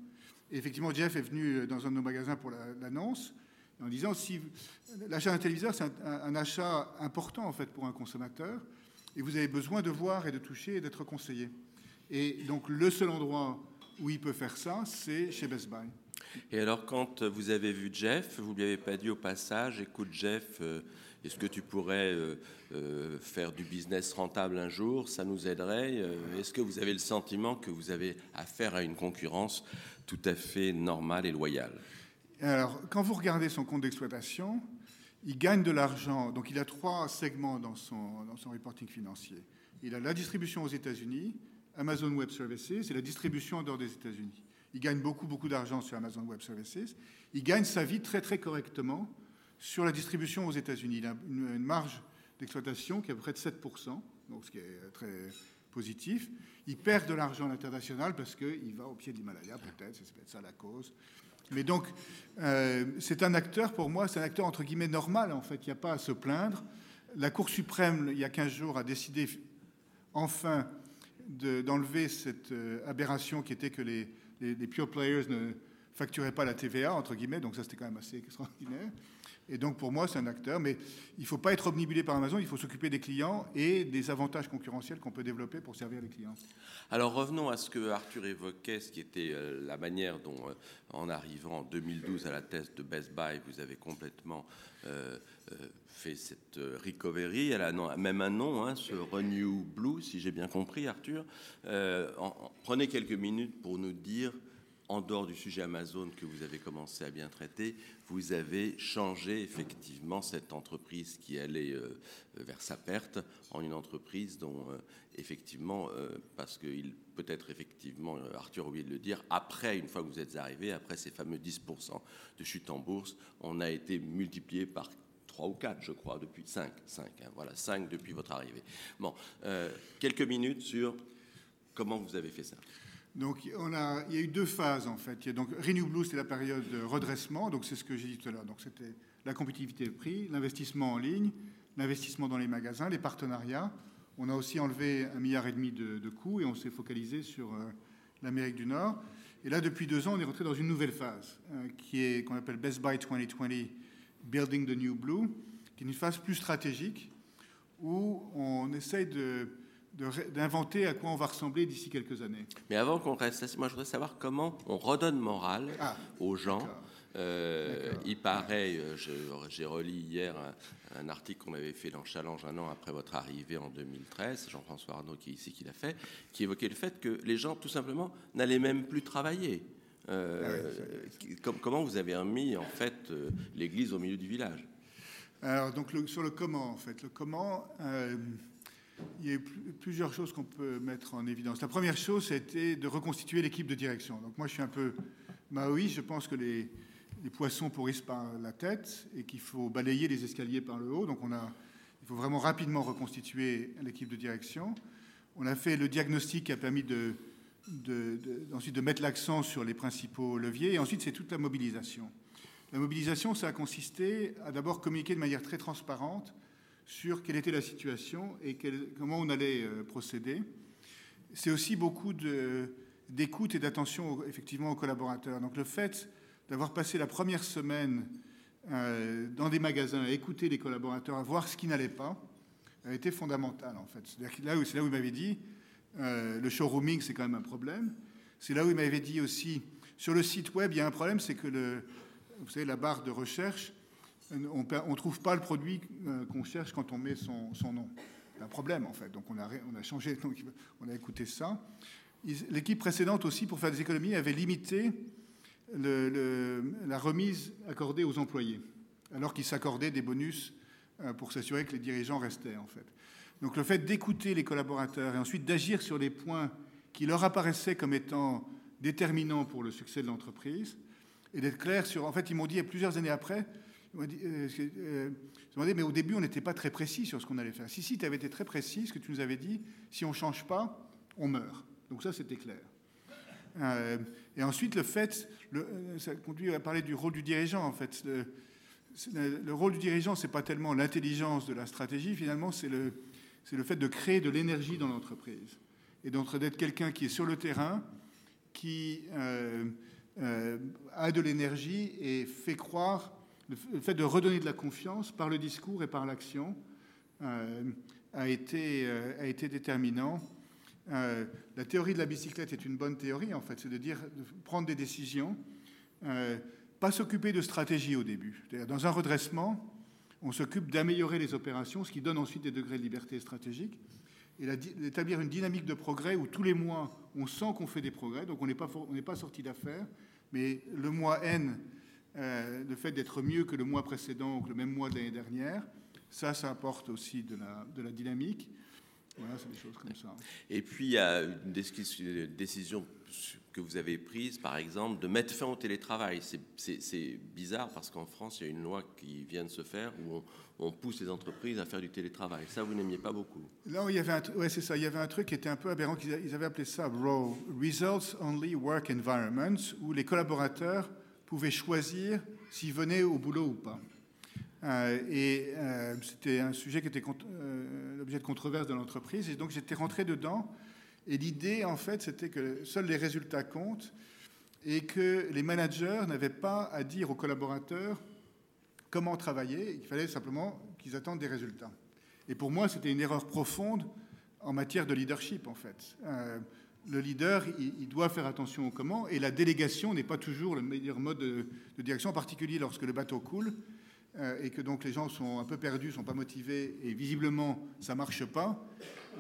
Et effectivement, Jeff est venu dans un de nos magasins pour l'annonce en disant l'achat d'un téléviseur, c'est un, achat important en fait pour un consommateur, et vous avez besoin de voir et de toucher et d'être conseillé. Et donc le seul endroit où il peut faire ça, c'est chez Best Buy. Et alors, quand vous avez vu Jeff, vous lui avez pas dit au passage, écoute Jeff, euh, est-ce que tu pourrais euh, euh, faire du business rentable un jour? Ça nous aiderait. Euh, est-ce que vous avez le sentiment que vous avez affaire à une concurrence tout à fait normale et loyale Alors, quand vous regardez son compte d'exploitation, il gagne de l'argent. Donc, il a trois segments dans son, dans son reporting financier. Il a la distribution aux États-Unis, Amazon Web Services et la distribution en dehors des États-Unis. Il gagne beaucoup, beaucoup d'argent sur Amazon Web Services. Il gagne sa vie très, très correctement sur la distribution aux États-Unis. Il a une, une marge d'exploitation qui est à peu près de 7%, donc ce qui est très positif. Il perd de l'argent à l'international parce qu'il va au pied de l'Himalaya, peut-être, c'est peut-être ça la cause. Mais donc, euh, c'est un acteur, pour moi, c'est un acteur entre guillemets normal, en fait, il n'y a pas à se plaindre. La Cour suprême, il y a 15 jours, a décidé enfin d'enlever de, cette euh, aberration qui était que les, pure players ne facturaient pas la TVA, entre guillemets, donc ça c'était quand même assez extraordinaire. Et donc pour moi c'est un acteur, mais il ne faut pas être obnubilé par Amazon, il faut s'occuper des clients et des avantages concurrentiels qu'on peut développer pour servir les clients. Alors revenons à ce que Arthur évoquait, ce qui était euh, la manière dont, euh, en arrivant en 2012 à la thèse de Best Buy, vous avez complètement euh, fait cette recovery. Elle a même un nom, hein, ce Renew Blue, si j'ai bien compris, Arthur. En, en, prenez quelques minutes pour nous dire en dehors du sujet Amazon que vous avez commencé à bien traiter, vous avez changé effectivement cette entreprise qui allait euh, vers sa perte en une entreprise dont euh, effectivement, euh, parce qu'il peut être effectivement, Arthur a oublié de le dire, après, une fois que vous êtes arrivé, après ces fameux 10% de chute en bourse, on a été multiplié par 3 ou 4, je crois, depuis 5. 5 hein, voilà, 5 depuis votre arrivée. Bon, quelques minutes sur comment vous avez fait ça. Donc, il y a eu deux phases en fait. Il y a donc Renew Blue, c'est la période de redressement. Donc, c'est ce que j'ai dit tout à l'heure. Donc, c'était la compétitivité de prix, l'investissement en ligne, l'investissement dans les magasins, les partenariats. On a aussi enlevé un milliard et demi de, de coûts et on s'est focalisé sur euh, l'Amérique du Nord. Et là, depuis deux ans, on est rentré dans une nouvelle phase euh, qui est qu'on appelle Best Buy 2020, Building the New Blue, qui est une phase plus stratégique où on essaye de d'inventer à quoi on va ressembler d'ici quelques années. Mais avant qu'on reste, moi je voudrais savoir comment on redonne morale ah, aux gens. Euh, il paraît, euh, j'ai relu hier un, un article qu'on avait fait dans Challenge un an après votre arrivée en 2013, Jean-François Arnaud qui ici qui l'a fait, qui évoquait le fait que les gens tout simplement n'allaient même plus travailler. Euh, ah comment vous avez remis en fait euh, l'église au milieu du village? Alors donc le, sur le comment en fait, le comment. Il y a plusieurs choses qu'on peut mettre en évidence. La première chose, c'était de reconstituer l'équipe de direction. Donc moi, je suis un peu maoïste. Je pense que les, poissons pourrissent par la tête et qu'il faut balayer les escaliers par le haut. Donc il faut vraiment rapidement reconstituer l'équipe de direction. On a fait le diagnostic qui a permis de, ensuite de mettre l'accent sur les principaux leviers. Et ensuite, c'est toute la mobilisation. La mobilisation, ça a consisté à d'abord communiquer de manière très transparente sur quelle était la situation et comment on allait euh, procéder. C'est aussi beaucoup d'écoute et d'attention effectivement aux collaborateurs. Donc le fait d'avoir passé la première semaine euh, dans des magasins à écouter les collaborateurs, à voir ce qui n'allait pas, a été fondamental en fait. C'est là où, il m'avait dit, euh, le showrooming c'est quand même un problème. C'est là où il m'avait dit aussi, sur le site web, il y a un problème, c'est que vous savez, la barre de recherche, on ne trouve pas le produit euh, qu'on cherche quand on met son, nom. C'est un problème en fait. Donc on a, on a changé, on a écouté ça. L'équipe précédente aussi, pour faire des économies, avait limité la remise accordée aux employés, alors qu'ils s'accordaient des bonus euh, pour s'assurer que les dirigeants restaient, en fait. Donc le fait d'écouter les collaborateurs et ensuite d'agir sur les points qui leur apparaissaient comme étant déterminants pour le succès de l'entreprise, et d'être clair sur... En fait, ils m'ont dit, plusieurs années après, ils m'ont dit, euh, euh, mais au début, on n'était pas très précis sur ce qu'on allait faire. Si, si, tu avais été très précis, ce que tu nous avais dit, si on ne change pas, on meurt. Donc ça, c'était clair. Euh, et ensuite, le fait, le, ça conduit à parler du rôle du dirigeant, en fait. Le, le rôle du dirigeant, c'est pas tellement l'intelligence de la stratégie, finalement, c'est le, le fait de créer de l'énergie dans l'entreprise. Et d'être quelqu'un qui est sur le terrain, qui euh, euh, a de l'énergie et fait croire, le fait de redonner de la confiance par le discours et par l'action euh, a, été, euh, a été déterminant. Euh, la théorie de la bicyclette est une bonne théorie, en fait, c'est de dire, de prendre des décisions, pas s'occuper de stratégie au début. Dans un redressement, on s'occupe d'améliorer les opérations, ce qui donne ensuite des degrés de liberté stratégique, et d'établir une dynamique de progrès où tous les mois, on sent qu'on fait des progrès, donc on n'est pas, pas sorti d'affaires, mais le mois N, euh, le fait d'être mieux que le mois précédent ou que le même mois de l'année dernière, ça, ça apporte aussi de la, de la dynamique. Voilà, c'est des choses comme ça. Et puis, il y a une décision que vous avez prise, par exemple, de mettre fin au télétravail. C'est bizarre parce qu'en France, il y a une loi qui vient de se faire où on, on pousse les entreprises à faire du télétravail. Ça, vous n'aimiez pas beaucoup. Non, il y avait un, ouais, c'est ça. Il y avait un truc qui était un peu aberrant. Ils avaient appelé ça RAW, Results Only Work Environment, où les collaborateurs pouvaient choisir s'ils venaient au boulot ou pas. Euh, et euh, c'était un sujet qui était euh, l'objet de controverse dans l'entreprise. Et donc j'étais rentré dedans. Et l'idée, en fait, c'était que seuls les résultats comptent et que les managers n'avaient pas à dire aux collaborateurs comment travailler. Il fallait simplement qu'ils attendent des résultats. Et pour moi, c'était une erreur profonde en matière de leadership, en fait. Le leader, il, doit faire attention au comment, et la délégation n'est pas toujours le meilleur mode de, direction, en particulier lorsque le bateau coule euh, et que donc les gens sont un peu perdus, sont pas motivés, et visiblement ça marche pas.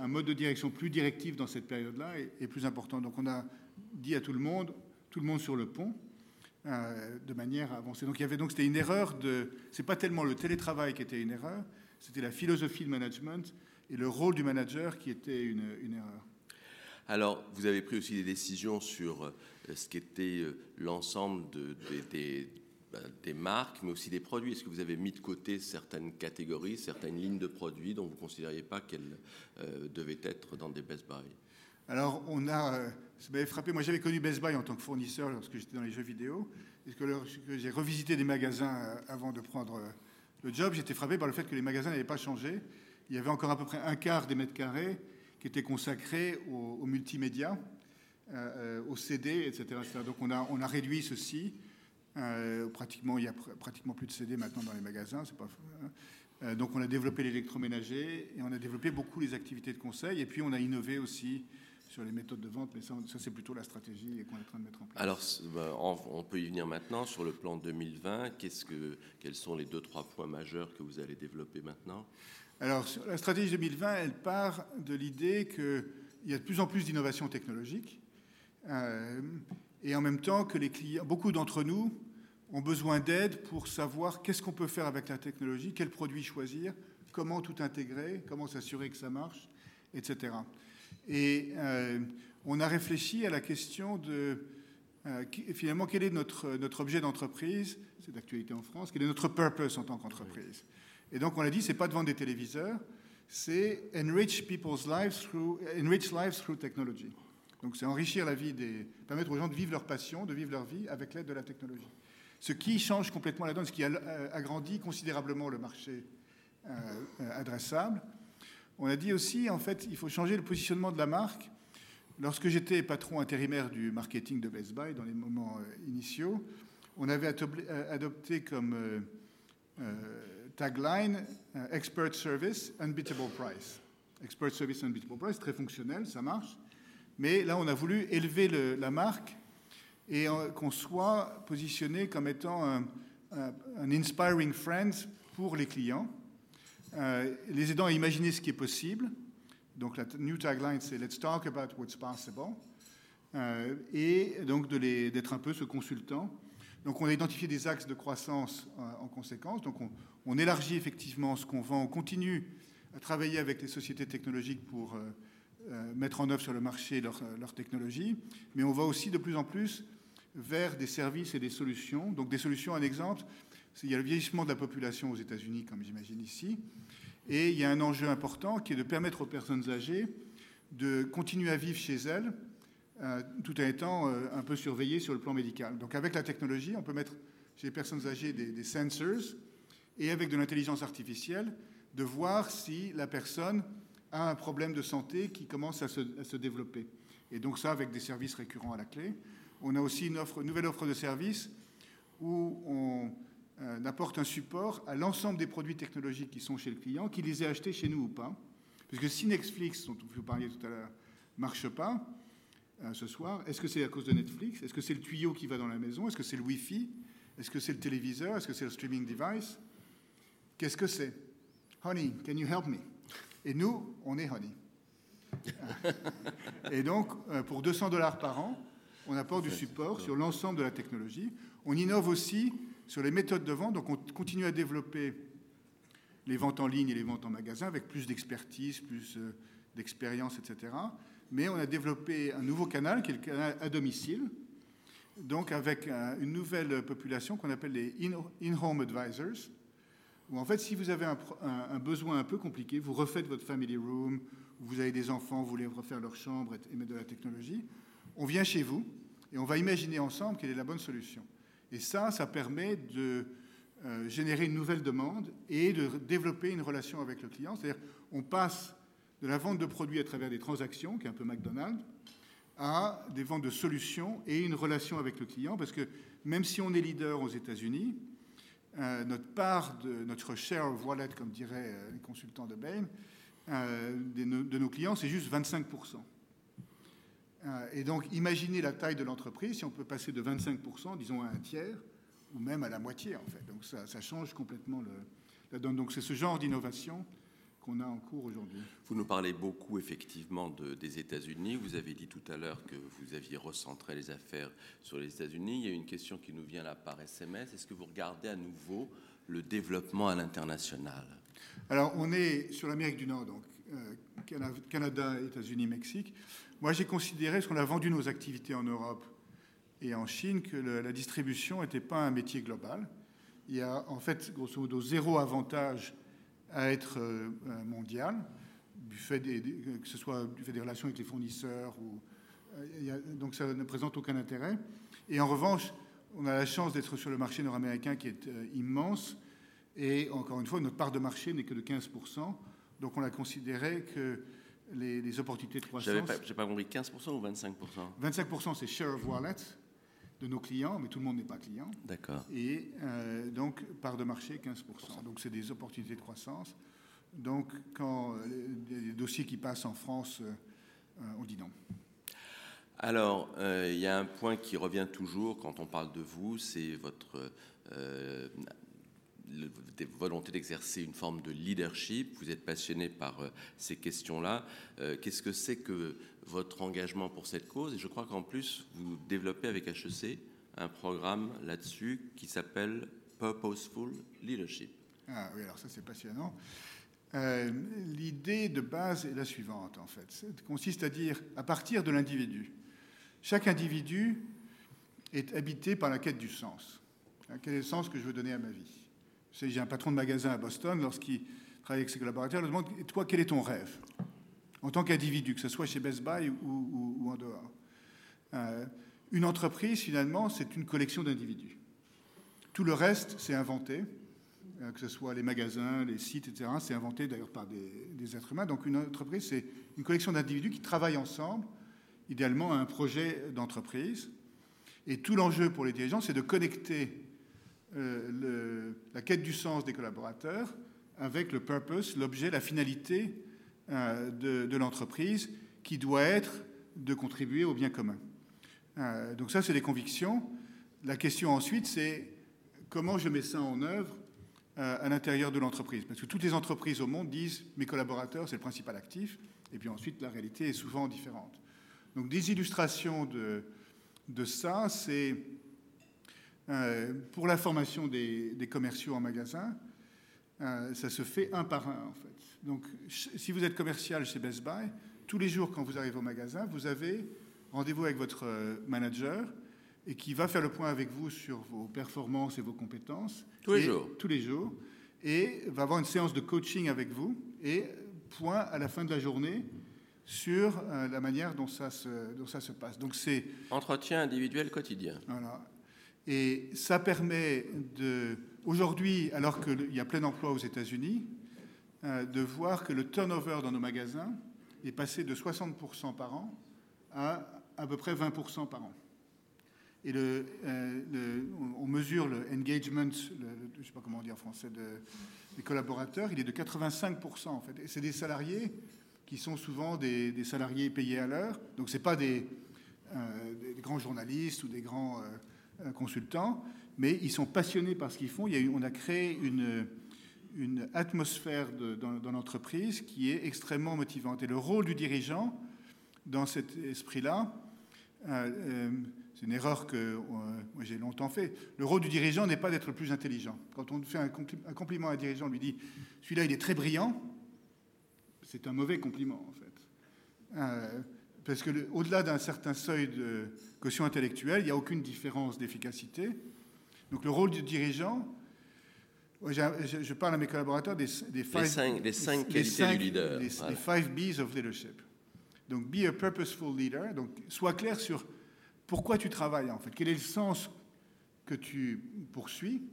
Un mode de direction plus directif dans cette période-là est, plus important. Donc on a dit à tout le monde, tout le monde sur le pont, euh, de manière à avancer. Donc il y avait donc c'était une erreur de, c'est pas tellement le télétravail qui était une erreur, c'était la philosophie de management et le rôle du manager qui était une erreur. Alors, vous avez pris aussi des décisions sur euh, ce qu'était euh, l'ensemble de, des, marques, mais aussi des produits. Est-ce que vous avez mis de côté certaines catégories, certaines lignes de produits dont vous ne considériez pas qu'elles euh, devaient être dans des Best Buy? Alors, on a. Ça m'avait frappé. Moi, j'avais connu Best Buy en tant que fournisseur lorsque j'étais dans les jeux vidéo. Et j'ai revisité des magasins avant de prendre le job, j'étais frappé par le fait que les magasins n'avaient pas changé. Il y avait encore à peu près un quart des mètres carrés qui étaient consacrés au, au multimédia, euh, au CD, etc.. Donc, on a, on a réduit ceci. Euh, pratiquement, il y a pr pratiquement plus de CD maintenant dans les magasins. Euh, donc on a développé l'électroménager et on a développé beaucoup les activités de conseil. Et puis on a innové aussi sur les méthodes de vente, mais ça, c'est plutôt la stratégie qu'on est en train de mettre en place. Alors, bah, on peut y venir maintenant sur le plan 2020. Qu'est-ce que, quels sont les deux, trois points majeurs que vous allez développer maintenant? Alors, la stratégie 2020, elle part de l'idée qu'il y a de plus en plus d'innovations technologiques. Euh, et en même temps que les clients, beaucoup d'entre nous ont besoin d'aide pour savoir qu'est-ce qu'on peut faire avec la technologie, quel produit choisir, comment tout intégrer, comment s'assurer que ça marche, etc. Et euh, on a réfléchi à la question de euh, finalement quel est notre objet d'entreprise, c'est d'actualité en France, quel est notre purpose en tant qu'entreprise. Et donc on a dit c'est pas de vendre des téléviseurs, c'est enrich people's lives through lives through technology. Donc c'est enrichir la vie, des, permettre aux gens de vivre leur passion, de vivre leur vie avec l'aide de la technologie. Ce qui change complètement la donne, ce qui agrandit considérablement le marché euh, adressable. On a dit aussi, en fait, il faut changer le positionnement de la marque. Lorsque j'étais patron intérimaire du marketing de Best Buy, dans les moments euh, initiaux, on avait adopté comme euh, euh, tagline euh, Expert Service, Unbeatable Price. Expert Service, Unbeatable Price, très fonctionnel, ça marche. Mais là, on a voulu élever le, la marque et qu'on soit positionné comme étant un, inspiring friend pour les clients, euh, les aidant à imaginer ce qui est possible. Donc la new tagline, c'est Let's talk about what's possible. Euh, et donc d'être un peu ce consultant Donc on a identifié des axes de croissance en conséquence. Donc on, élargit effectivement ce qu'on vend, on continue à travailler avec les sociétés technologiques pour mettre en œuvre sur le marché leur, leur technologie, mais on va aussi de plus en plus vers des services et des solutions. Donc des solutions, un exemple, il y a le vieillissement de la population aux États-Unis, comme j'imagine ici, et il y a un enjeu important qui est de permettre aux personnes âgées de continuer à vivre chez elles, euh, tout en étant euh, un peu surveillées sur le plan médical. Donc avec la technologie, on peut mettre chez les personnes âgées des, sensors, et avec de l'intelligence artificielle, de voir si la personne a un problème de santé qui commence à se, développer. Et donc ça, avec des services récurrents à la clé. On a aussi une, nouvelle offre de service où on euh, apporte un support à l'ensemble des produits technologiques qui sont chez le client, qu'il les ait achetés chez nous ou pas. Parce que si Netflix, dont vous parliez tout à l'heure, marche pas euh, ce soir, est-ce que c'est à cause de Netflix? Est-ce que c'est le tuyau qui va dans la maison? Est-ce que c'est le Wi-Fi? Est-ce que c'est le téléviseur? Est-ce que c'est le streaming device? Qu'est-ce que c'est? Honey, can you help me? Et nous, on est Honey. Et donc, euh, pour 200 dollars par an, on apporte du support sur l'ensemble de la technologie. On innove aussi sur les méthodes de vente, donc on continue à développer les ventes en ligne et les ventes en magasin avec plus d'expertise, plus euh, d'expérience, etc. Mais on a développé un nouveau canal qui est le canal à domicile, donc avec une nouvelle population qu'on appelle les in-home advisors, où en fait, si vous avez un, un, besoin un peu compliqué, vous refaites votre family room, vous avez des enfants, vous voulez refaire leur chambre et mettre de la technologie, on vient chez vous et on va imaginer ensemble quelle est la bonne solution. Et ça, ça permet de euh, générer une nouvelle demande et de développer une relation avec le client. C'est-à-dire, on passe de la vente de produits à travers des transactions, qui est un peu McDonald's, à des ventes de solutions et une relation avec le client, parce que même si on est leader aux États-Unis, euh, notre part de notre share of wallet, comme diraient euh, les consultants de Bain, de, de nos clients, c'est juste 25% euh, et donc, imaginez la taille de l'entreprise, si on peut passer de 25%, disons, à un tiers, ou même à la moitié, en fait. Donc, ça, change complètement la donne. Donc, c'est ce genre d'innovation qu'on a en cours aujourd'hui. Vous nous parlez beaucoup, effectivement, de, des États-Unis. Vous avez dit tout à l'heure que vous aviez recentré les affaires sur les États-Unis. Il y a une question qui nous vient là par SMS. Est-ce que vous regardez à nouveau le développement à l'international? Alors, on est sur l'Amérique du Nord, donc euh, Canada, États-Unis, Mexique. Moi, j'ai considéré, parce qu'on a vendu nos activités en Europe et en Chine, que la distribution n'était pas un métier global. Il y a en fait, grosso modo, zéro avantage à être euh, mondial, du fait des, que ce soit du fait des relations avec les fournisseurs. Ou, euh, donc ça ne présente aucun intérêt. Et en revanche, on a la chance d'être sur le marché nord-américain qui est euh, immense. Et encore une fois, notre part de marché n'est que de 15%. Donc on a considéré que les, opportunités de croissance. Je n'ai pas, compris, 15% ou 25% 25% c'est share of wallet de nos clients, mais tout le monde n'est pas client. D'accord. Et euh, donc, part de marché, 15%. Donc, c'est des opportunités de croissance. Donc, quand les, dossiers qui passent en France, euh, on dit non. Alors, euh, il y a un point qui revient toujours quand on parle de vous, c'est votre volonté d'exercer une forme de leadership, vous êtes passionné par euh, ces questions-là. Euh, qu'est-ce que c'est que votre engagement pour cette cause? Et je crois qu'en plus, vous développez avec HEC un programme là-dessus qui s'appelle Purposeful Leadership. Ah oui, alors ça c'est passionnant. Euh, l'idée de base est la suivante, en fait. Ça consiste à dire, à partir de l'individu, chaque individu est habité par la quête du sens. Quel est le sens que je veux donner à ma vie? J'ai un patron de magasin à Boston, lorsqu'il travaille avec ses collaborateurs, il demande Toi, quel est ton rêve? En tant qu'individu, que ce soit chez Best Buy ou, en dehors. Euh, une entreprise, finalement, c'est une collection d'individus. Tout le reste, c'est inventé, euh, que ce soit les magasins, les sites, etc. C'est inventé d'ailleurs par des, êtres humains. Donc une entreprise, c'est une collection d'individus qui travaillent ensemble, idéalement à un projet d'entreprise. Et tout l'enjeu pour les dirigeants, c'est de connecter le, la quête du sens des collaborateurs avec le purpose, l'objet, la finalité euh, de, l'entreprise qui doit être de contribuer au bien commun. Euh, donc ça, c'est des convictions. La question ensuite, c'est comment je mets ça en œuvre à l'intérieur de l'entreprise? Parce que toutes les entreprises au monde disent mes collaborateurs, c'est le principal actif, et puis ensuite la réalité est souvent différente. Donc des illustrations de, de ça, c'est Euh, pour la formation des, des commerciaux en magasin, euh, ça se fait un par un en fait. Donc si vous êtes commercial chez Best Buy, tous les jours quand vous arrivez au magasin, vous avez rendez-vous avec votre euh, manager et qui va faire le point avec vous sur vos performances et vos compétences. Tous les jours. Tous les jours. Et va avoir une séance de coaching avec vous et point à la fin de la journée sur euh, la manière dont ça se, dont ça se passe. Donc c'est Entretien individuel quotidien. voilà. Et ça permet de, aujourd'hui, alors qu'il y a plein emploi aux États-Unis, euh, de voir que le turnover dans nos magasins est passé de 60% par an à à peu près 20% par an. Et euh, on- mesure le engagement, je ne sais pas comment on dit en français, de- des collaborateurs, il est de 85% en fait. Et c'est des salariés qui sont souvent des, salariés payés à l'heure. Donc ce pas des, euh, des- grands journalistes ou des grands consultants, mais ils sont passionnés par ce qu'ils font. On a créé une, atmosphère dans, l'entreprise qui est extrêmement motivante. Et le rôle du dirigeant, dans cet esprit-là, euh, euh, c'est une erreur que euh, j'ai longtemps fait. Le rôle du dirigeant n'est pas d'être le plus intelligent. Quand on fait un, compli- un compliment à un dirigeant, on lui dit celui-là il est très brillant, c'est un mauvais compliment en fait. Euh, parce que au-delà d'un certain seuil de quotient intellectuel, il n'y a aucune différence d'efficacité. Donc le rôle du dirigeant, je, parle à mes collaborateurs des, des five- cinq- les cinq les qualités cinq- du leader, Les, voilà. les five B's of leadership. Donc be a purposeful leader. Donc sois clair sur pourquoi tu travailles en fait. Quel est le sens que tu poursuis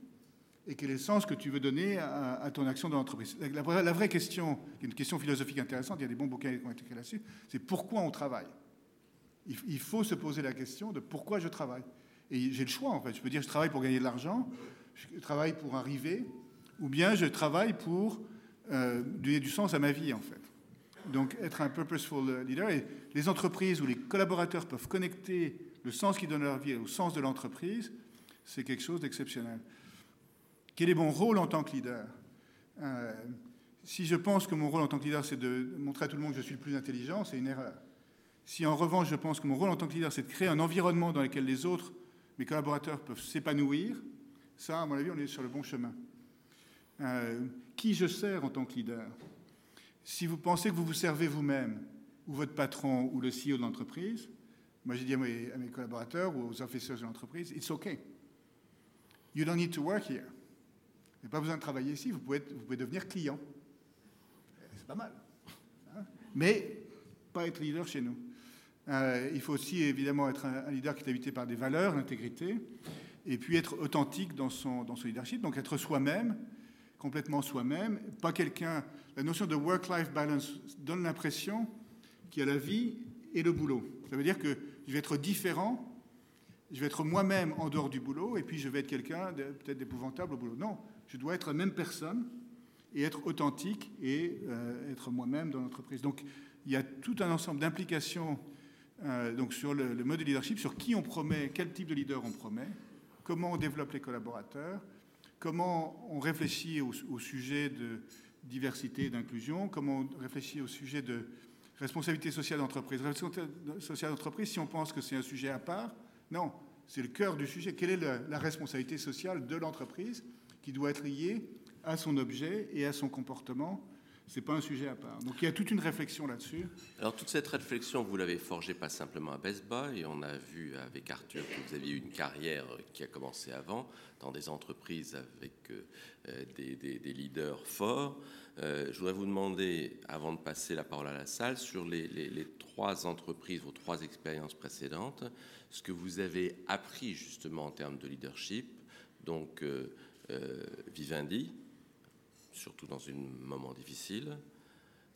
et quel est le sens que tu veux donner à, à ton action dans l'entreprise. La, la vraie- la vraie question, qui est une question philosophique intéressante, il y a des bons bouquins qui ont été écrits là-dessus, c'est pourquoi on travaille? Il, faut se poser la question de pourquoi je travaille. Et j'ai le choix en fait. Je peux dire je travaille pour gagner de l'argent, je travaille pour arriver, ou bien je travaille pour euh, donner du sens à ma vie en fait. Donc être un purposeful leader. Et les entreprises où les collaborateurs peuvent connecter le sens qu'ils donnent à leur vie au sens de l'entreprise, c'est quelque chose d'exceptionnel. Quel est mon rôle en tant que leader? Euh, Si je pense que mon rôle en tant que leader, c'est de montrer à tout le monde que je suis le plus intelligent, c'est une erreur. Si en revanche, je pense que mon rôle en tant que leader, c'est de créer un environnement dans lequel les autres, mes collaborateurs, peuvent s'épanouir, ça, à mon avis, on est sur le bon chemin. Euh, qui je sers en tant que leader? Si vous pensez que vous vous servez vous-même, ou votre patron, ou le CEO de l'entreprise, moi j'ai dit à mes, collaborateurs ou aux officers de l'entreprise, it's okay. You don't need to work here. Vous n'avez pas besoin de travailler ici, vous pouvez, être- vous pouvez devenir client. C'est pas mal. hein? Mais pas être leader chez nous. Euh, il faut aussi évidemment être un, leader qui est habité par des valeurs, l'intégrité, et puis être authentique dans son, dans son leadership, donc être soi-même, complètement soi-même, pas quelqu'un. La notion de work-life balance donne l'impression qu'il y a la vie et le boulot. Ça veut dire que je vais être différent, je vais être moi-même en dehors du boulot, et puis je vais être quelqu'un peut-être d'épouvantable au boulot. Non, je dois être la même personne et être authentique et euh, être moi-même dans l'entreprise. Donc il y a tout un ensemble d'implications euh, donc sur le, mode de leadership, sur qui on promet, quel type de leader on promet, comment on développe les collaborateurs, comment on réfléchit au, sujet de diversité et d'inclusion, comment on réfléchit au sujet de responsabilité sociale d'entreprise. Responsabilité sociale d'entreprise, si on pense que c'est un sujet à part, non, c'est le cœur du sujet. Quelle est la responsabilité sociale de l'entreprise qui doit être liée à son objet et à son comportement C'est pas un sujet à part. Donc il y a toute une réflexion là-dessus. Alors toute cette réflexion, vous l'avez forgée pas simplement à Best Buy, et on a vu avec Arthur que vous aviez une carrière qui a commencé avant dans des entreprises avec euh, des, leaders forts. Euh, je voudrais vous demander, avant de passer la parole à la salle, sur les trois entreprises, vos trois expériences précédentes, ce que vous avez appris justement en termes de leadership. Donc euh, euh, Vivendi, surtout dans un moment difficile.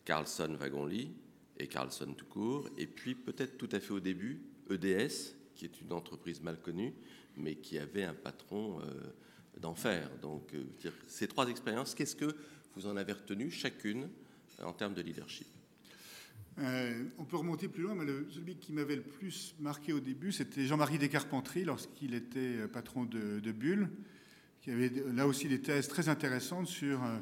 Carlson Wagonly et Carlson tout court, et puis peut-être tout à fait au début, EDS, qui est une entreprise mal connue, mais qui avait un patron euh, d'enfer. Donc, euh, ces trois expériences, qu'est-ce que vous en avez retenu chacune en termes de leadership? Euh, on peut remonter plus loin, mais le, celui qui m'avait le plus marqué au début, c'était Jean-Marie Descarpentry, lorsqu'il était euh, patron de, de Bull, qui avait là aussi des thèses très intéressantes sur euh,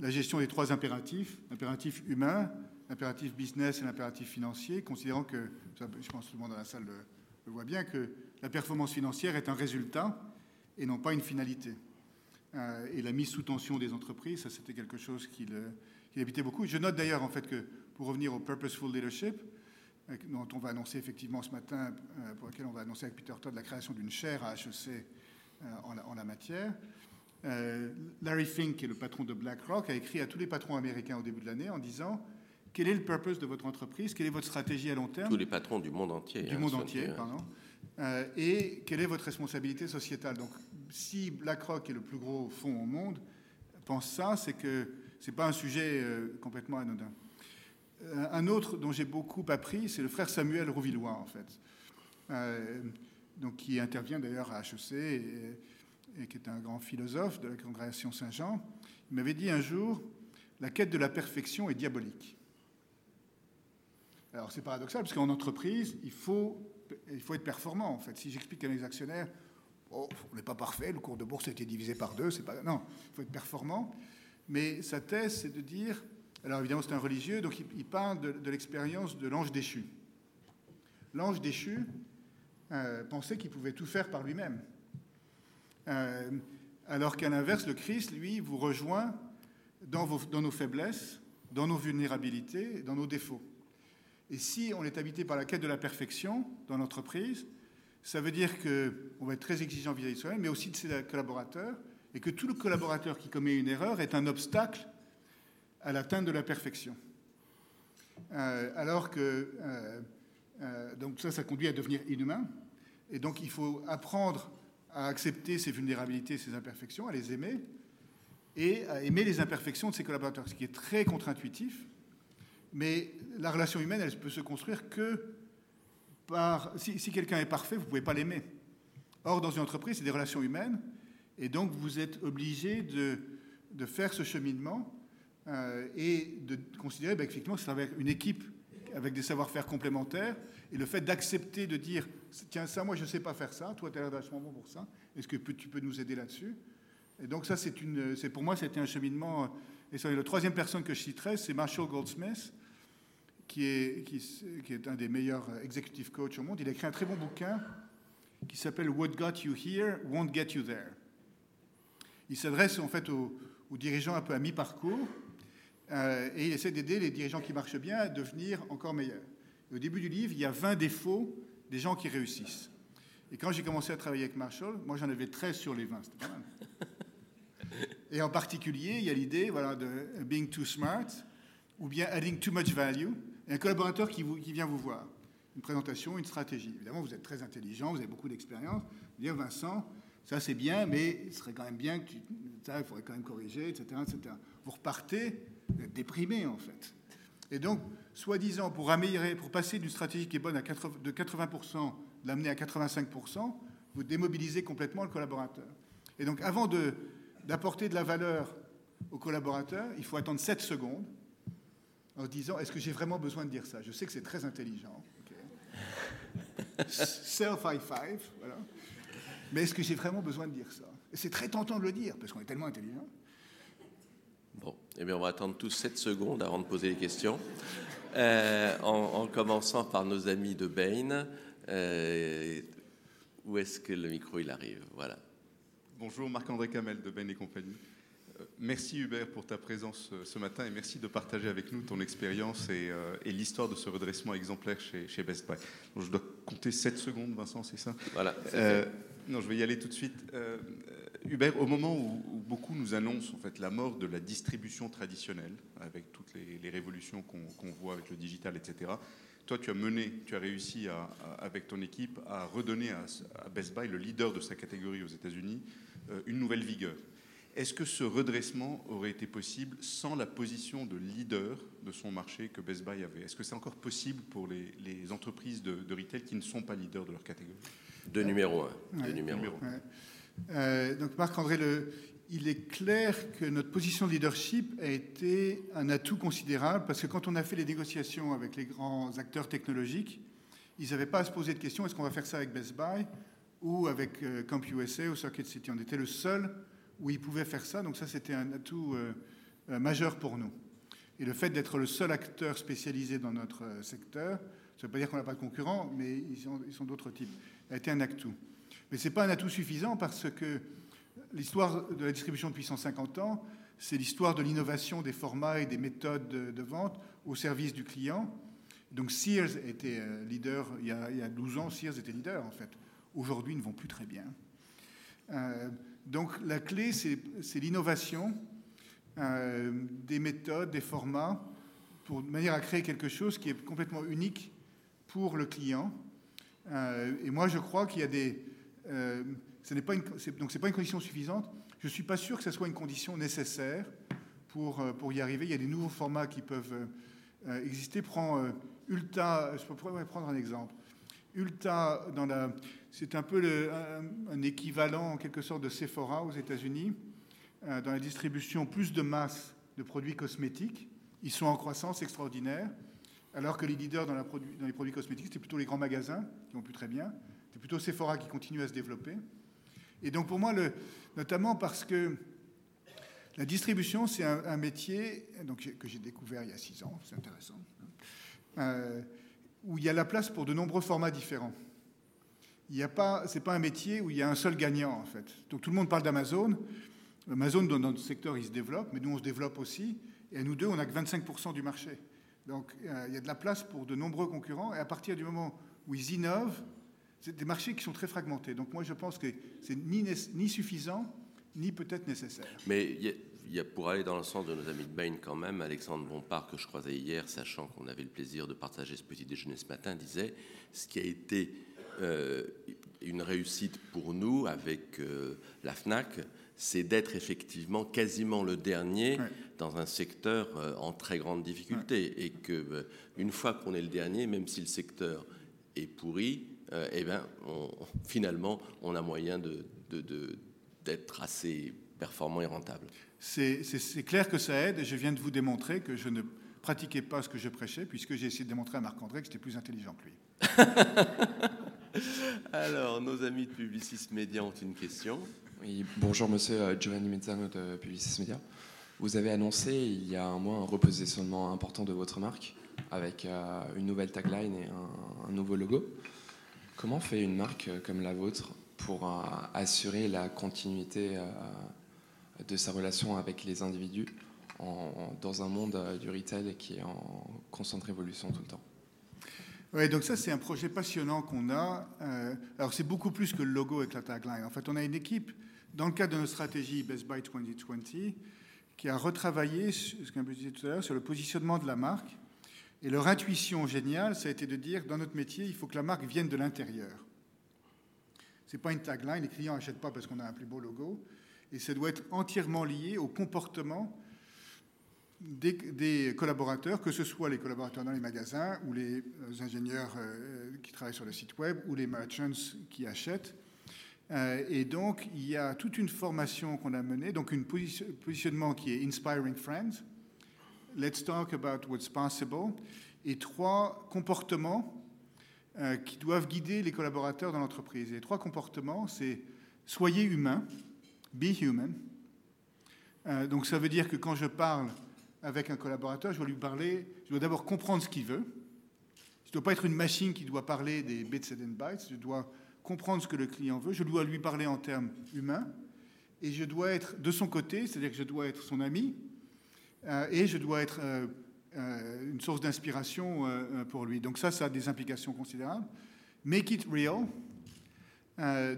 la gestion des trois impératifs, l'impératif humain, l'impératif business et l'impératif financier, considérant que, je pense que tout le monde dans la salle le, voit bien, que la performance financière est un résultat et non pas une finalité. Euh, et la mise sous tension des entreprises, ça c'était quelque chose qu'il qu habitait beaucoup. Je note d'ailleurs en fait que pour revenir au purposeful leadership, euh, dont on va annoncer effectivement ce matin, euh, pour lequel on va annoncer avec Peter Todd la création d'une chaire à HEC en la, en, la, matière. Larry Fink, qui est le patron de BlackRock, a écrit à tous les patrons américains au début de l'année en disant quel est le purpose de votre entreprise, quelle est votre stratégie à long terme? Tous les patrons du monde entier. Du hein, monde entier, pardon. Euh, et quelle est votre responsabilité sociétale? Donc, si BlackRock, est le plus gros fonds au monde, pense ça, c'est que ce n'est pas un sujet euh, complètement anodin. Euh, un autre dont j'ai beaucoup appris, c'est le frère Samuel Rouvillois, en fait, euh, donc, qui intervient d'ailleurs à HEC et, qui est un grand philosophe de la congrégation Saint-Jean. Il m'avait dit un jour, la quête de la perfection est diabolique. Alors c'est paradoxal, parce qu'en entreprise, il faut il faut être performant, en fait. Si j'explique à mes actionnaires, oh, on n'est pas parfait, le cours de bourse a été divisé par deux, c'est pas. Non, il faut être performant. Mais sa thèse, c'est de dire. Alors évidemment, c'est un religieux, donc il, parle de, l'expérience de l'ange déchu. L'ange déchu euh, pensait qu'il pouvait tout faire par lui-même. Euh, alors qu'à l'inverse, le Christ, lui, vous rejoint dans, nos faiblesses, dans nos vulnérabilités, dans nos défauts. Et si on est habité par la quête de la perfection dans l'entreprise, ça veut dire qu'on va être très exigeant vis-à-vis de soi-même, mais aussi de ses collaborateurs, et que tout le collaborateur qui commet une erreur est un obstacle à l'atteinte de la perfection. Euh, alors que, donc ça, ça conduit à devenir inhumain, et donc il faut apprendre à accepter ses vulnérabilités, ses imperfections, à les aimer, et à aimer les imperfections de ses collaborateurs, ce qui est très contre-intuitif, mais la relation humaine, elle peut se construire que par... Si, quelqu'un est parfait, vous ne pouvez pas l'aimer. Or, dans une entreprise, c'est des relations humaines, et donc vous êtes obligé de, faire ce cheminement euh, et de considérer ben, effectivement c'est avec une équipe avec des savoir-faire complémentaires, et le fait d'accepter de dire, tiens, ça, moi, je ne sais pas faire ça, toi, tu as l'air vachement bon pour ça, est-ce que tu peux nous aider là-dessus? Et donc ça, c'est une, pour moi, c'était un cheminement. Et la troisième personne que je citerai, c'est Marshall Goldsmith, qui est, qui, est un des meilleurs executive coachs au monde. Il a écrit un très bon bouquin qui s'appelle What Got You Here Won't Get You There. Il s'adresse en fait aux, dirigeants un peu à mi-parcours euh, et il essaie d'aider les dirigeants qui marchent bien à devenir encore meilleurs. au début du livre, il y a 20 défauts des gens qui réussissent. Et quand j'ai commencé à travailler avec Marshall, moi j'en avais 13 sur les 20, c'était pas mal. Et en particulier, il y a l'idée voilà, de being too smart ou bien adding too much value et un collaborateur qui, vous, qui, vient vous voir. Une présentation, une stratégie. Évidemment, vous êtes très intelligent, vous avez beaucoup d'expérience. Dire, Vincent, ça c'est bien, mais il serait quand même bien que tu, ça, il faudrait quand même corriger, etc., etc. Vous repartez déprimé, en fait. Et donc, soi-disant, pour améliorer, pour passer d'une stratégie qui est bonne à 80, de 80%, l'amener à 85%, vous démobilisez complètement le collaborateur. Et donc, avant d'apporter de, la valeur au collaborateur, il faut attendre 7 secondes en disant est-ce que j'ai vraiment besoin de dire ça? Je sais que c'est très intelligent. Self high five, voilà. Mais est-ce que j'ai vraiment besoin de dire ça? C'est très tentant de le dire parce qu'on est tellement intelligent. Bon, eh bien, on va attendre tous 7 secondes avant de poser les questions. Euh, en, commençant par nos amis de Bain. Euh, où est-ce que le micro il arrive? Voilà. Bonjour, Marc-André Camel de Bain et compagnie. Merci Hubert pour ta présence euh, ce matin et merci de partager avec nous ton expérience et, euh, l'histoire de ce redressement exemplaire chez, Best Buy. je dois compter 7 secondes, Vincent, c'est ça? Voilà. Euh, non, je vais y aller tout de suite. Hubert, au moment où, beaucoup nous annoncent en fait la mort de la distribution traditionnelle, avec toutes les, révolutions qu'on voit avec le digital, etc. Toi, tu as mené, tu as réussi avec ton équipe à redonner à, à, Best Buy, le leader de sa catégorie aux États-Unis, une nouvelle vigueur. Est-ce que ce redressement aurait été possible sans la position de leader de son marché que Best Buy avait? Est-ce que c'est encore possible pour les, entreprises de, retail qui ne sont pas leaders de leur catégorie? De numéro un. De numéro, euh, donc Marc-André, il est clair que notre position de leadership a été un atout considérable parce que quand on a fait les négociations avec les grands acteurs technologiques, ils n'avaient pas à se poser de questions est-ce qu'on va faire ça avec Best Buy ou avec euh, CompUSA ou Circuit City? On était le seul où ils pouvaient faire ça. Donc ça, c'était un atout euh, majeur pour nous. Et le fait d'être le seul acteur spécialisé dans notre secteur, ça ne veut pas dire qu'on n'a pas de concurrents, mais ils sont, ils sont d'autres types, a été un atout. Mais ce n'est pas un atout suffisant parce que l'histoire de la distribution depuis 150 ans, c'est l'histoire de l'innovation des formats et des méthodes de, vente au service du client. Donc Sears était euh, leader il y, a, il y a 12 ans, Sears était leader en fait. Aujourd'hui, ils ne vont plus très bien. Euh, donc la clé, c'est l'innovation euh, des méthodes, des formats, pour, de manière à créer quelque chose qui est complètement unique pour le client. et moi, je crois qu'il y a des... ce n'est pas une, donc condition suffisante. Je ne suis pas sûr que ce soit une condition nécessaire pour, euh, pour y arriver. Il y a des nouveaux formats qui peuvent euh, euh, exister. Prends Ulta, je pourrais prendre un exemple. Ulta, c'est un peu un, équivalent en quelque sorte de Sephora aux États-Unis, dans la distribution plus de masse de produits cosmétiques. Ils sont en croissance extraordinaire, alors que les leaders dans, dans les produits cosmétiques, c'est plutôt les grands magasins qui vont plus très bien. C'est plutôt Sephora qui continue à se développer. Et donc pour moi, notamment parce que la distribution, c'est un, métier que j'ai découvert il y a six ans, c'est intéressant, hein, euh, où il y a la place pour de nombreux formats différents. Il n'est pas, c'est pas un métier où il y a un seul gagnant, en fait. Donc tout le monde parle d'Amazon. Amazon, dans notre secteur, il se développe, mais nous, on se développe aussi. Et à nous deux, on n'a que 25% du marché. Donc euh, il y a de la place pour de nombreux concurrents. Et à partir du moment où ils innovent, c'est des marchés qui sont très fragmentés. Donc moi, je pense que c'est ni, ni suffisant, ni peut-être nécessaire. Mais il y, a, pour aller dans le sens de nos amis de Bain quand même, Alexandre Bompard, que je croisais hier, sachant qu'on avait le plaisir de partager ce petit déjeuner ce matin, disait ce qui a été euh, une réussite pour nous avec euh, la FNAC, c'est d'être effectivement quasiment le dernier dans un secteur euh, en très grande difficulté. Et que une fois qu'on est le dernier, même si le secteur est pourri, euh, eh bien, finalement, on a moyen d'être assez performant et rentable. C'est clair que ça aide, et je viens de vous démontrer que je ne pratiquais pas ce que je prêchais, puisque j'ai essayé de démontrer à Marc-André que j'étais plus intelligent que lui. Alors, nos amis de Publicis Media ont une question. Oui, bonjour monsieur euh, Giovanni Mezzano de Publicis Media. Vous avez annoncé il y a un mois un repositionnement important de votre marque avec euh, une nouvelle tagline et un nouveau logo. Comment fait une marque euh, comme la vôtre pour euh, assurer la continuité euh, de sa relation avec les individus dans un monde du retail qui est en constante révolution tout le temps? Oui, donc ça c'est un projet passionnant qu'on a. alors c'est beaucoup plus que le logo et la tagline. En fait, on a une équipe dans le cadre de notre stratégie Best Buy 2020 qui a retravaillé, ce qu'on disait tout à l'heure, sur le positionnement de la marque et leur intuition géniale, ça a été de dire, dans notre métier, il faut que la marque vienne de l'intérieur. Ce n'est pas une tagline, les clients n'achètent pas parce qu'on a un plus beau logo, et ça doit être entièrement lié au comportement des, collaborateurs, que ce soit les collaborateurs dans les magasins ou les ingénieurs euh, qui travaillent sur le site web ou les merchants qui achètent. Euh, et donc, il y a toute une formation qu'on a menée, donc un positionnement qui est Inspiring Friends, Let's talk about what's possible. Et trois comportements euh, qui doivent guider les collaborateurs dans l'entreprise. Les trois comportements, c'est soyez humain, be human. Euh, donc ça veut dire que quand je parle avec un collaborateur, je dois lui parler, je dois d'abord comprendre ce qu'il veut. Je ne dois pas être une machine qui doit parler des bits and bytes, je dois comprendre ce que le client veut, je dois lui parler en termes humains, et je dois être de son côté, c'est-à-dire que je dois être son ami, et je dois être euh, euh, une source d'inspiration pour lui. Donc ça, ça a des implications considérables. Make it real.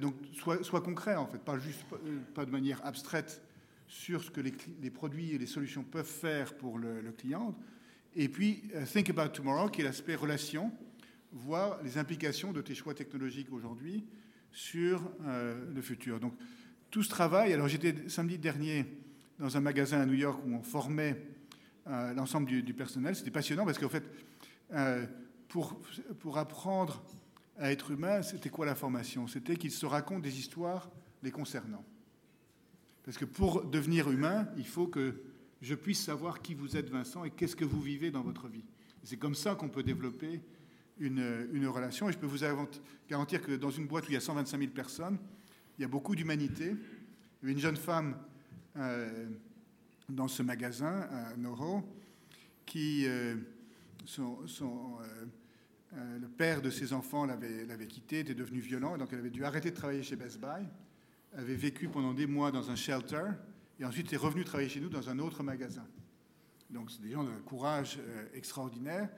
donc soit, concret en fait, pas de manière abstraite sur ce que les, produits et les solutions peuvent faire pour le, client. Et puis think about tomorrow, qui est l'aspect relation, voir les implications de tes choix technologiques aujourd'hui sur le futur. Donc tout ce travail. Alors j'étais samedi dernier dans un magasin à New York où on formait euh, l'ensemble du, personnel. C'était passionnant parce qu'en fait, euh, pour, pour apprendre à être humain, c'était quoi la formation? C'était qu'ils se racontent des histoires les concernant. Parce que pour devenir humain, il faut que je puisse savoir qui vous êtes, Vincent, et qu'est-ce que vous vivez dans votre vie. C'est comme ça qu'on peut développer une, une, relation. Et je peux vous garantir que dans une boîte où il y a 125 000 personnes, il y a beaucoup d'humanité. Une jeune femme dans ce magasin à Noro qui euh, son, euh, le père de ses enfants l'avait, quitté, était devenu violent, et donc elle avait dû arrêter de travailler chez Best Buy, avait vécu pendant des mois dans un shelter, et ensuite est revenue travailler chez nous dans un autre magasin. Donc c'est des gens d'un courage euh, extraordinaire.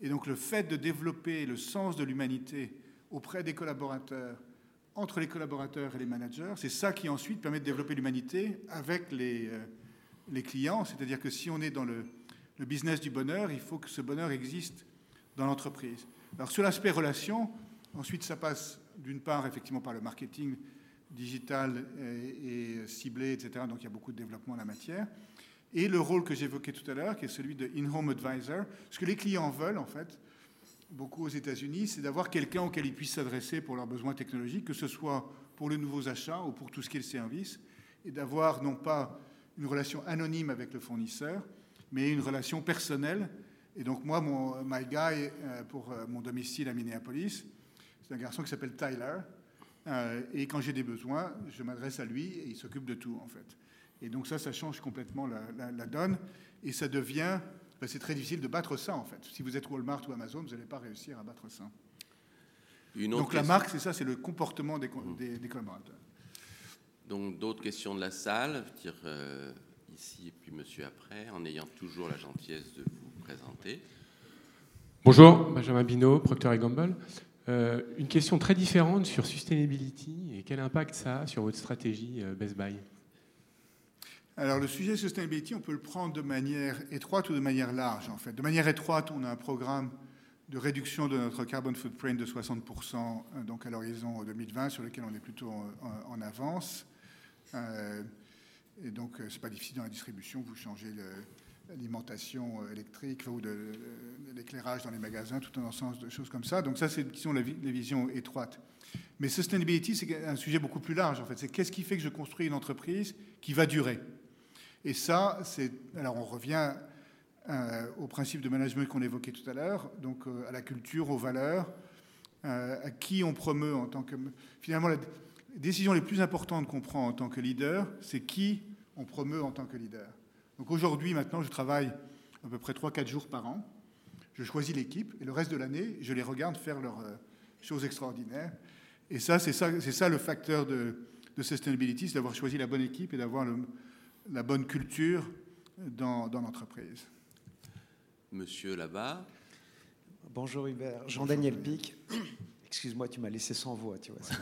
Et donc le fait de développer le sens de l'humanité auprès des collaborateurs, entre les collaborateurs et les managers, c'est ça qui ensuite permet de développer l'humanité avec les, euh, clients. C'est-à-dire que si on est dans le, le business du bonheur, il faut que ce bonheur existe dans l'entreprise. Alors sur l'aspect relation, ensuite ça passe d'une part effectivement par le marketing digital et, et ciblé, etc. Donc il y a beaucoup de développement en la matière. Et le rôle que j'évoquais tout à l'heure, qui est celui de in-home advisor. Ce que les clients veulent, en fait, beaucoup aux États-Unis, c'est d'avoir quelqu'un auquel ils puissent s'adresser pour leurs besoins technologiques, que ce soit pour les nouveaux achats ou pour tout ce qui est le service, et d'avoir non pas une relation anonyme avec le fournisseur, mais une relation personnelle. Et donc moi, mon my guy euh, pour euh, mon domicile à Minneapolis, c'est un garçon qui s'appelle Tyler. Euh, et quand j'ai des besoins, je m'adresse à lui et il s'occupe de tout en fait. Et donc ça, ça change complètement la, donne et ça devient, ben, c'est très difficile de battre ça en fait. Si vous êtes Walmart ou Amazon, vous n'allez pas réussir à battre ça. Une autre Donc la marque, c'est ça, c'est le comportement des, co- des- des collaborateurs. Donc d'autres questions de la salle, je veux dire euh, ici et puis monsieur après, en ayant toujours la gentillesse de vous présenter. Bonjour, Benjamin Binot, Procter Gamble. Euh, une question très différente sur sustainability et quel impact ça a sur votre stratégie euh, Best Buy? Alors le sujet sustainability, on peut le prendre de manière étroite ou de manière large en fait. De manière étroite, on a un programme de réduction de notre carbon footprint de 60% euh, donc à l'horizon 2020 sur lequel on est plutôt en, avance. Euh, et donc euh, c'est pas difficile dans la distribution, vous changez l'alimentation euh, électrique ou de, l'éclairage dans les magasins, tout un ensemble de choses comme ça. Donc ça, c'est disons, la vi- les visions étroites. Mais sustainability, c'est un sujet beaucoup plus large en fait. C'est qu'est-ce qui fait que je construis une entreprise qui va durer? Et ça, c'est. Alors, on revient euh, au principe de management qu'on évoquait tout à l'heure, donc euh, à la culture, aux valeurs, euh, à qui on promeut en tant que. Finalement, la les décisions les plus importantes qu'on prend en tant que leader, c'est qui on promeut en tant que leader. Donc aujourd'hui, maintenant, je travaille à peu près 3-4 jours par an. Je choisis l'équipe et le reste de l'année, je les regarde faire leurs choses extraordinaires. Et ça, c'est ça, ça le facteur de, de sustainability, c'est d'avoir choisi la bonne équipe et d'avoir le, la bonne culture dans, dans l'entreprise. Monsieur là-bas, Bonjour Hubert, Jean-Daniel Pic. Excuse-moi, tu m'as laissé sans voix, tu vois.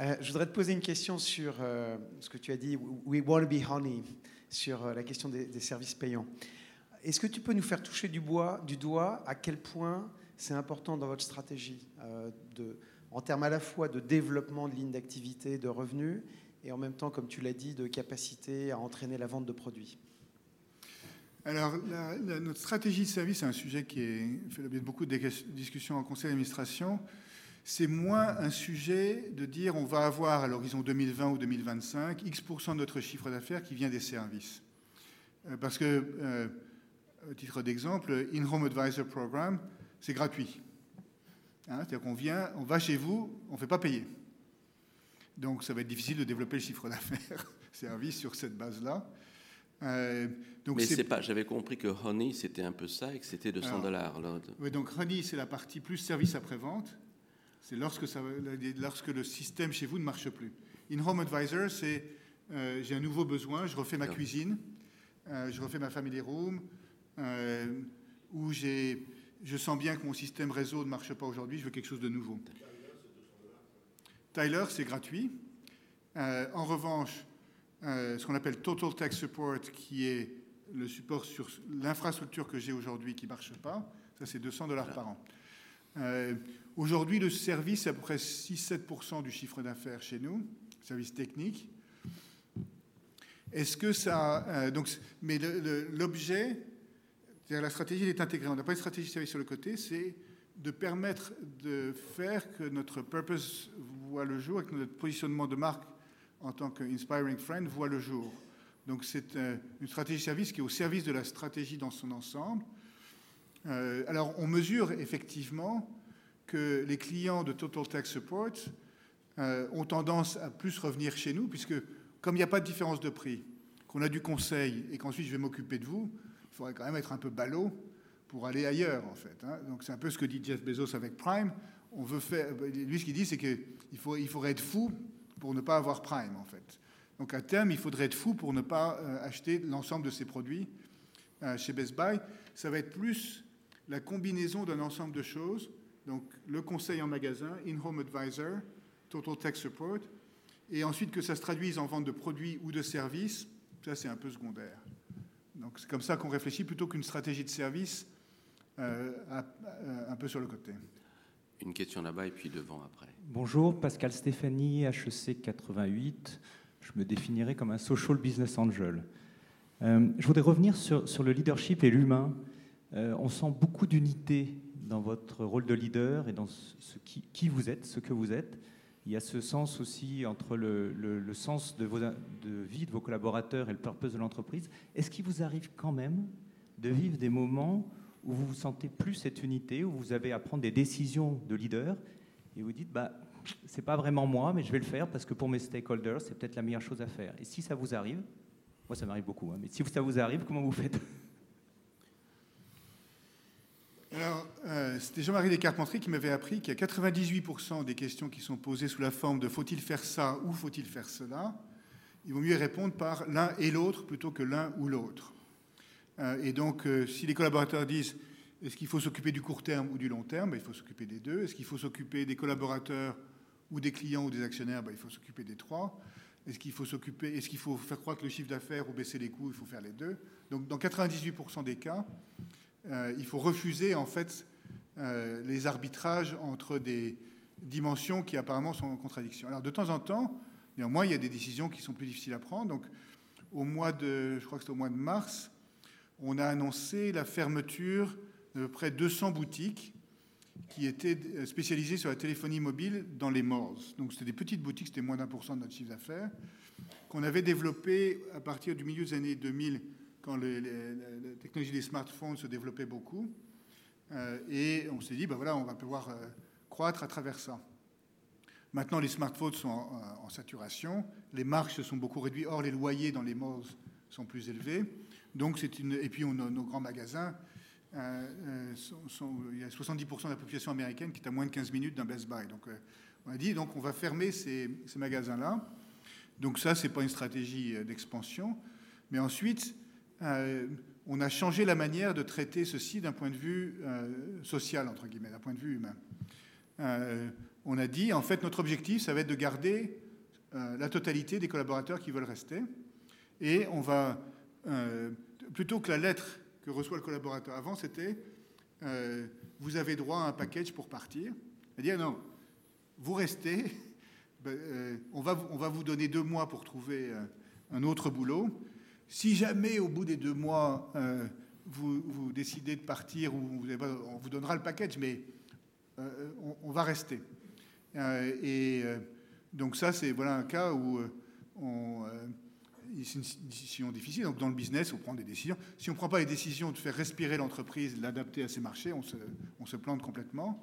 Euh, je voudrais te poser une question sur euh, ce que tu as dit, We want to be honey, sur euh, la question des, des services payants. Est-ce que tu peux nous faire toucher du, bois, du doigt à quel point c'est important dans votre stratégie, euh, de, en termes à la fois de développement de lignes d'activité, de revenus, et en même temps, comme tu l'as dit, de capacité à entraîner la vente de produits Alors, notre stratégie de service, c'est un sujet qui fait l'objet de beaucoup de dis- discussions en conseil d'administration. C'est moins un sujet de dire on va avoir à l'horizon 2020 ou 2025 X% de notre chiffre d'affaires qui vient des services. Euh, parce que, euh, au titre d'exemple, In-Home Advisor Program, c'est gratuit. Hein, C'est-à-dire qu'on vient, on va chez vous, on ne fait pas payer. Donc ça va être difficile de développer le chiffre d'affaires service sur cette base-là. Euh, donc mais c'est- pas. J'avais compris que Honey c'était un peu ça et que c'était 200 Alors, dollars. Oui, donc Honey, c'est la partie plus service après-vente. C'est lorsque, ça, lorsque le système chez vous ne marche plus. In-Home Advisor, c'est euh, j'ai un nouveau besoin, je refais ma cuisine, euh, je refais ma family room, ou j'ai, je sens bien que mon système réseau ne marche pas aujourd'hui, je veux quelque chose de nouveau. Tyler, c'est gratuit. Euh, en revanche, euh, ce qu'on appelle Total Tech Support, qui est le support sur l'infrastructure que j'ai aujourd'hui qui ne marche pas, ça c'est 200 dollars par an. Euh, aujourd'hui, le service est à peu près 6-7% du chiffre d'affaires chez nous, service technique. Est-ce que ça. donc, mais l'objet, c'est-à-dire la stratégie, elle est intégrée. On n'a pas une stratégie de service sur le côté, c'est de permettre de faire que notre purpose voit le jour et que notre positionnement de marque en tant qu'inspiring friend voit le jour. Donc c'est euh, une stratégie service qui est au service de la stratégie dans son ensemble. Euh, alors on mesure effectivement que les clients de Total Tech Support euh, ont tendance à plus revenir chez nous, puisque comme il n'y a pas de différence de prix, qu'on a du conseil et qu'ensuite je vais m'occuper de vous, il faudrait quand même être un peu ballot pour aller ailleurs, en fait. hein. Donc c'est un peu ce que dit Jeff Bezos avec Prime. On veut faire, lui, ce qu'il dit, c'est qu'il faut, il faudrait être fou pour ne pas avoir Prime, en fait. Donc à terme, il faudrait être fou pour ne pas euh, acheter l'ensemble de ces produits euh, chez Best Buy. Ça va être plus la combinaison d'un ensemble de choses. Donc le conseil en magasin, in-home advisor, total tech support, et ensuite que ça se traduise en vente de produits ou de services, ça c'est un peu secondaire. Donc c'est comme ça qu'on réfléchit plutôt qu'une stratégie de service un peu sur le côté. Une question là-bas et puis devant après. Bonjour, Pascal Stéphanie, HEC 88. Je me définirais comme un social business angel. Euh, je voudrais revenir sur, sur le leadership et l'humain. Euh, on sent beaucoup d'unité dans votre rôle de leader et dans ce, ce qui, qui vous êtes, ce que vous êtes. Il y a ce sens aussi entre le, le- le sens de, vos, de vie de vos collaborateurs et le purpose de l'entreprise. Est-ce qu'il vous arrive quand même de vivre des moments où vous vous sentez plus cette unité, où vous avez à prendre des décisions de leader et vous dites, bah, c'est pas vraiment moi, mais je vais le faire parce que pour mes stakeholders, c'est peut-être la meilleure chose à faire. Et si ça vous arrive, moi ça m'arrive beaucoup, hein, mais si ça vous arrive, comment vous faites? Alors, euh, c'était Jean-Marie Descarpentries qui m'avait appris qu'il y a 98% des questions qui sont posées sous la forme de faut-il faire ça ou faut-il faire cela, il vaut mieux répondre par l'un et l'autre plutôt que l'un ou l'autre. Euh, et donc, euh, si les collaborateurs disent est-ce qu'il faut s'occuper du court terme ou du long terme, ben, il faut s'occuper des deux. Est-ce qu'il faut s'occuper des collaborateurs ou des clients ou des actionnaires, ben, il faut s'occuper des trois. Est-ce qu'il faut s'occuper, est-ce qu'il faut faire croître le chiffre d'affaires ou baisser les coûts Il faut faire les deux. Donc, dans 98% des cas, euh, il faut refuser en fait les arbitrages entre des dimensions qui apparemment sont en contradiction. Alors de temps en temps, néanmoins, il y a des décisions qui sont plus difficiles à prendre. Donc au mois de, je crois que c'était au mois de mars, on a annoncé la fermeture de près de 200 boutiques qui étaient euh, spécialisées sur la téléphonie mobile dans les malls. Donc c'était des petites boutiques, c'était moins d'un pour cent de notre chiffre d'affaires, qu'on avait développé à partir du milieu des années 2000 quand les- la technologie des smartphones se développait beaucoup. Euh, et on s'est dit, ben voilà, on va pouvoir euh, croître à travers ça. Maintenant, les smartphones sont en, en saturation, les marges se sont beaucoup réduites, or les loyers dans les malls sont plus élevés. Donc c'est une, et puis on a nos grands magasins. euh, euh, il y a 70% de la population américaine qui est à moins de 15 minutes d'un Best Buy. Donc euh, on a dit, donc on va fermer ces, magasins-là. Donc ça, c'est pas une stratégie d'expansion. Mais ensuite, on a changé la manière de traiter ceci d'un point de vue social, entre guillemets, d'un point de vue humain. On a dit, en fait, notre objectif, ça va être de garder la totalité des collaborateurs qui veulent rester. Et on va, euh, plutôt que la lettre que reçoit le collaborateur avant, c'était euh, vous avez droit à un package pour partir. C'est-à-dire, non, vous restez, ben, euh, on, va, vous- donner deux mois pour trouver un autre boulot. Si jamais au bout des deux mois, vous, décidez de partir, on vous donnera le package, mais on, on va rester. Et donc ça, c'est voilà un cas où on, c'est une décision difficile. Donc dans le business, on prend des décisions. Si on ne prend pas les décisions de faire respirer l'entreprise, de l'adapter à ses marchés, on se, plante complètement.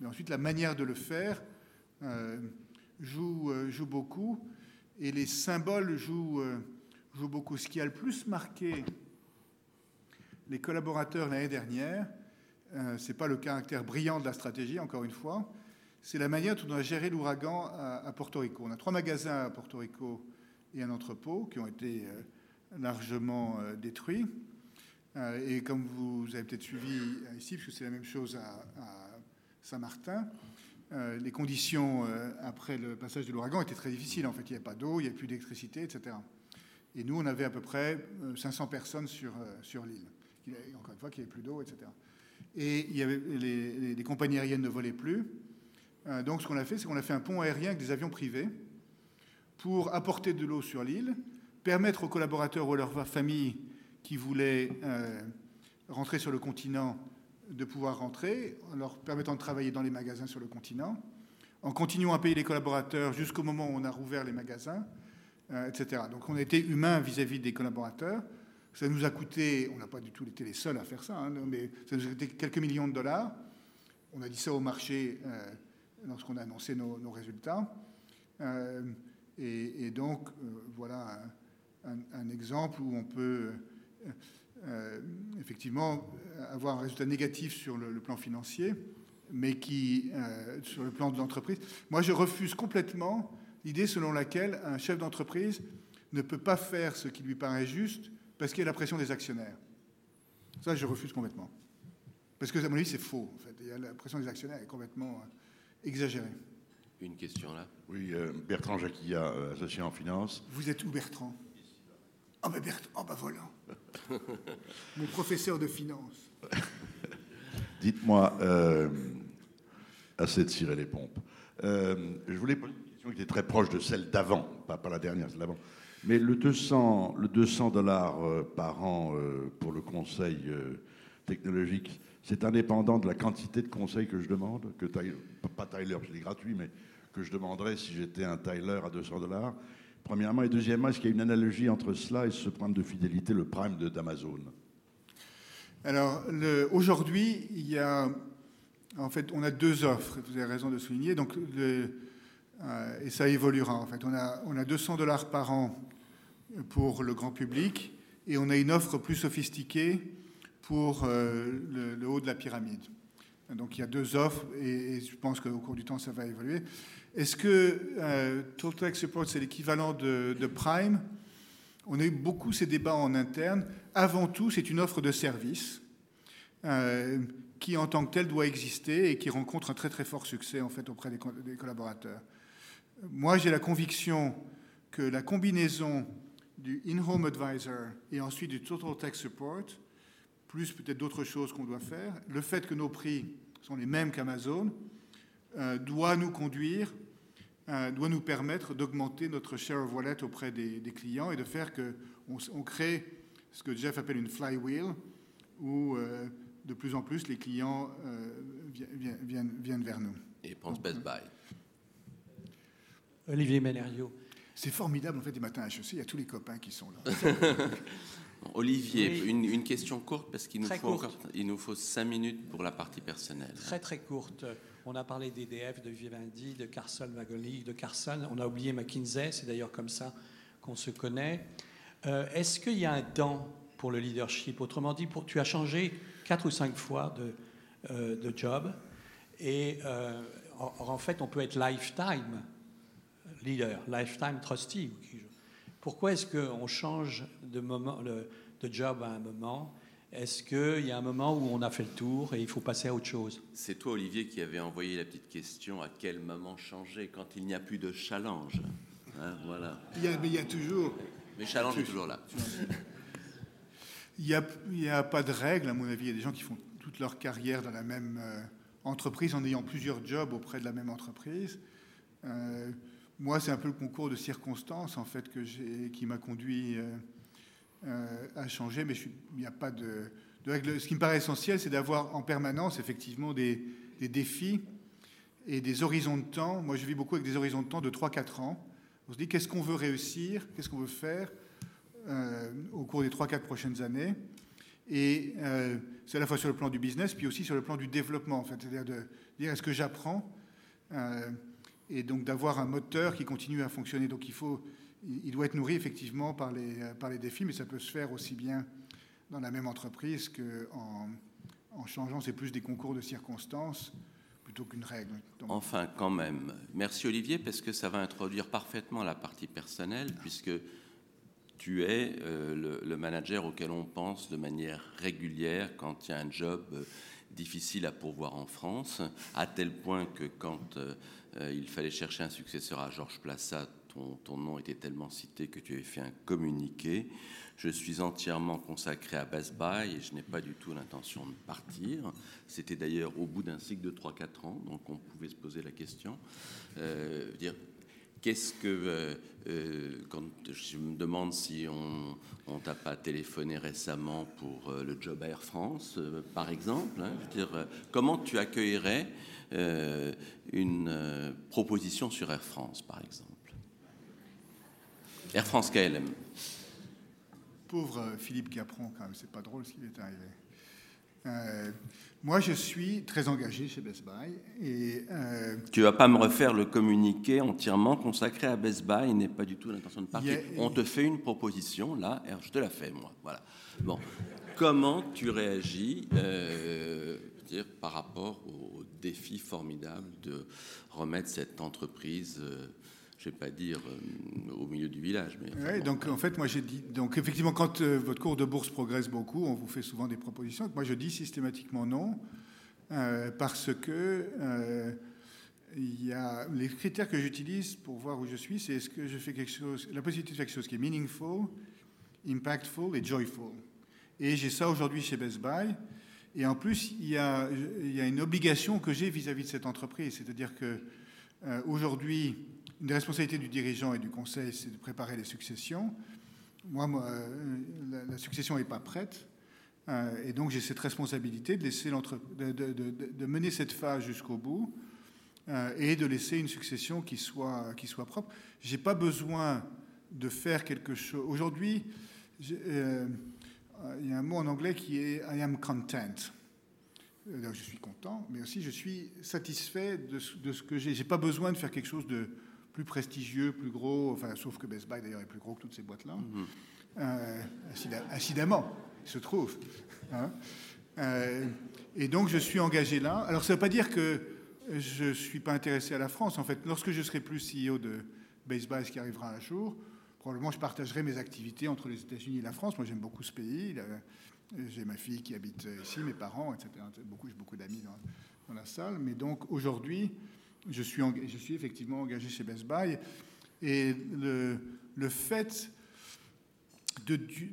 Mais ensuite, la manière de le faire euh, joue, euh, joue beaucoup. Et les symboles jouent, euh, jouent beaucoup. Ce qui a le plus marqué les collaborateurs l'année dernière, ce n'est pas le caractère brillant de la stratégie, encore une fois, c'est la manière dont on a géré l'ouragan à Porto Rico. On a trois magasins à Porto Rico et un entrepôt qui ont été euh, largement euh, détruits. Euh, et comme vous avez peut-être suivi ici, parce que c'est la même chose à, Saint-Martin, les conditions après le passage de l'ouragan étaient très difficiles. En fait, il n'y avait pas d'eau, il n'y avait plus d'électricité, etc. Et nous, on avait à peu près euh, 500 personnes sur, sur l'île. Encore une fois, qu'il n'y avait plus d'eau, etc. Et il y avait, les, compagnies aériennes ne volaient plus. Donc, ce qu'on a fait, c'est qu'on a fait un pont aérien avec des avions privés pour apporter de l'eau sur l'île, permettre aux collaborateurs ou à leurs familles qui voulaient euh, rentrer sur le continent de pouvoir rentrer, en leur permettant de travailler dans les magasins sur le continent, en continuant à payer les collaborateurs jusqu'au moment où on a rouvert les magasins, euh, etc. Donc on a été humain vis-à-vis des collaborateurs. Ça nous a coûté, on n'a pas du tout été les seuls à faire ça, hein, mais ça nous a coûté quelques millions de dollars. On a dit ça au marché euh, lorsqu'on a annoncé nos, résultats. Et, donc, euh, voilà un, exemple où on peut... euh, euh, effectivement avoir un résultat négatif sur le, plan financier, mais qui, sur le plan de l'entreprise, moi je refuse complètement l'idée selon laquelle un chef d'entreprise ne peut pas faire ce qui lui paraît juste parce qu'il y a la pression des actionnaires. Ça, je refuse complètement. Parce que, à mon avis, c'est faux. En fait. La pression des actionnaires est complètement exagérée. Une question là. Oui, euh, Bertrand Jacquilla, euh, associé en finance. Vous êtes où, Bertrand? Ah, ben Bertrand, oh, ben voilà. Mon professeur de finance. Dites-moi, euh, assez de cirer les pompes. Euh, je voulais poser une question qui était très proche de celle d'avant, pas, pas la dernière, celle d'avant. Mais le 200, le 200 dollars euh, par an euh, pour le conseil euh, technologique, c'est indépendant de la quantité de conseils que je demande, que Tyler- pas Tyler, parce qu'il est gratuit, mais que je demanderais si j'étais un Tyler à 200 dollars. Premièrement, et deuxièmement, est-ce qu'il y a une analogie entre cela et ce programme de fidélité, le Prime d'Amazon? Alors, aujourd'hui, il y a, en fait, on a deux offres. Vous avez raison de souligner. Donc, euh, et ça évoluera. En fait, on a, on a 200 dollars par an pour le grand public et on a une offre plus sophistiquée pour euh, le, haut de la pyramide. Donc, il y a deux offres et, je pense qu'au cours du temps, ça va évoluer. Est-ce que Total Tech Support, c'est l'équivalent de, Prime? On a eu beaucoup ces débats en interne. Avant tout, c'est une offre de service euh, qui, en tant que telle, doit exister et qui rencontre un très très fort succès en fait auprès des, des collaborateurs. Moi, j'ai la conviction que la combinaison du in-home advisor et ensuite du total tech support, plus peut-être d'autres choses qu'on doit faire, le fait que nos prix sont les mêmes qu'Amazon, euh, doit nous conduire, euh, doit nous permettre d'augmenter notre share of wallet auprès des, des clients et de faire que on, crée ce que Jeff appelle une flywheel, où euh, de plus en plus les clients euh, vi- vi- viennent, viennent vers nous. Et pense Best Buy. Olivier Ménériot. C'est formidable, en fait, des matins à HEC, il y a tous les copains qui sont là. Olivier, Oui. une, une question courte parce qu'il nous, faut courte. encore- il nous faut cinq minutes pour la partie personnelle. Très très courte. On a parlé d'EDF, de Vivendi, de Carson Wagonie, de Carson. On a oublié McKinsey, c'est d'ailleurs comme ça qu'on se connaît. Euh, Est-ce qu'il y a un temps pour le leadership? Autrement dit, pour, tu as changé quatre ou cinq fois de, euh, de job. Et euh, en, en fait, on peut être lifetime leader, lifetime trustee. ou Pourquoi est-ce qu'on change de, moment, le- de job à un moment? Est-ce qu'il y a un moment où on a fait le tour et il faut passer à autre chose? C'est toi, Olivier, qui avait envoyé la petite question à quel moment changer quand il n'y a plus de challenge? Hein, Voilà. Il y a, mais il y a toujours, Mais challenge est toujours là. il y a, a pas de règle, à mon avis. Il y a des gens qui font toute leur carrière dans la même euh, entreprise en ayant plusieurs jobs auprès de la même entreprise. Euh, moi, c'est un peu le concours de circonstances en fait que qui m'a conduit euh, euh, à changer, mais il n'y a pas de, règle. Ce qui me paraît essentiel, c'est d'avoir en permanence effectivement des, défis et des horizons de temps. Moi, je vis beaucoup avec des horizons de temps de 3-4 ans. On se dit qu'est-ce qu'on veut réussir, qu'est-ce qu'on veut faire euh, au cours des 3-4 prochaines années? Et c'est à la fois sur le plan du business, puis aussi sur le plan du développement, en fait. C'est-à-dire de dire est-ce que j'apprends et donc d'avoir un moteur qui continue à fonctionner. Donc il faut, il doit être nourri effectivement par les, défis, mais ça peut se faire aussi bien dans la même entreprise qu'en en changeant. C'est plus des concours de circonstances plutôt qu'une règle. Enfin, quand même. Merci Olivier, parce que ça va introduire parfaitement la partie personnelle, puisque tu es euh, le, manager auquel on pense de manière régulière quand il y a un job euh, difficile à pourvoir en France, à tel point que quand euh, il fallait chercher un successeur à Georges Plassat, ton, ton nom était tellement cité que tu avais fait un communiqué. Je suis entièrement consacré à Best Buy et je n'ai pas du tout l'intention de partir. C'était d'ailleurs au bout d'un cycle de 3-4 ans, donc on pouvait se poser la question. Euh, dire, Qu'est-ce que, euh, euh, quand je me demande si on, on t'a pas téléphoné récemment pour euh, le job Air France, par exemple, hein, dire, comment tu accueillerais une proposition sur Air France, par exemple? Air France KLM. pauvre Philippe Capron, quand même, c'est pas drôle ce est arrivé. Euh, moi, je suis très engagé chez Best Buy. Et, euh, Tu vas pas me refaire le communiqué entièrement consacré à Best Buy, il n'est pas du tout l'intention de partir. A- On te fait une proposition, là, et je te la fais, moi. Voilà. Bon. Comment tu réagis euh, dire, par rapport au défi formidable de remettre cette entreprise, je ne vais pas dire euh, au milieu du village, mais. Ouais, donc en fait, moi j'ai dit. Donc effectivement, quand euh, votre cours de bourse progresse beaucoup, on vous fait souvent des propositions. Moi je dis systématiquement non, euh, parce que il y a les critères que j'utilise pour voir où je suis, c'est est-ce que je fais quelque chose, la possibilité de faire quelque chose qui est meaningful, impactful et joyful. Et j'ai ça aujourd'hui chez Best Buy. Et en plus, il y a, il y a une obligation que j'ai vis-à-vis de cette entreprise, c'est-à-dire que aujourd'hui, une des responsabilités du dirigeant et du conseil, c'est de préparer les successions. Moi, euh, la, succession n'est pas prête. Euh, et donc, j'ai cette responsabilité de, laisser de, de- mener cette phase jusqu'au bout euh, et de laisser une succession qui soit, propre. Je n'ai pas besoin de faire quelque chose. Aujourd'hui, il y a un mot en anglais qui est I am content. Je suis content, mais aussi je suis satisfait de de ce que j'ai. J'ai pas besoin de faire quelque chose de plus prestigieux, plus gros, enfin, sauf que Best Buy d'ailleurs est plus gros que toutes ces boîtes-là. Euh, incida- incidemment, il se trouve. hein. Euh, et donc je suis engagé là. Alors ça ne veut pas dire que je ne suis pas intéressé à la France. En fait, lorsque je serai plus CEO de Best Buy, ce qui arrivera un jour, probablement je partagerai mes activités entre les États-Unis et la France. Moi j'aime beaucoup ce pays. J'ai ma fille qui habite ici, mes parents, etc. Beaucoup, j'ai beaucoup d'amis dans, dans la salle. Mais donc aujourd'hui, je suis, effectivement engagé chez Best Buy. Et le, fait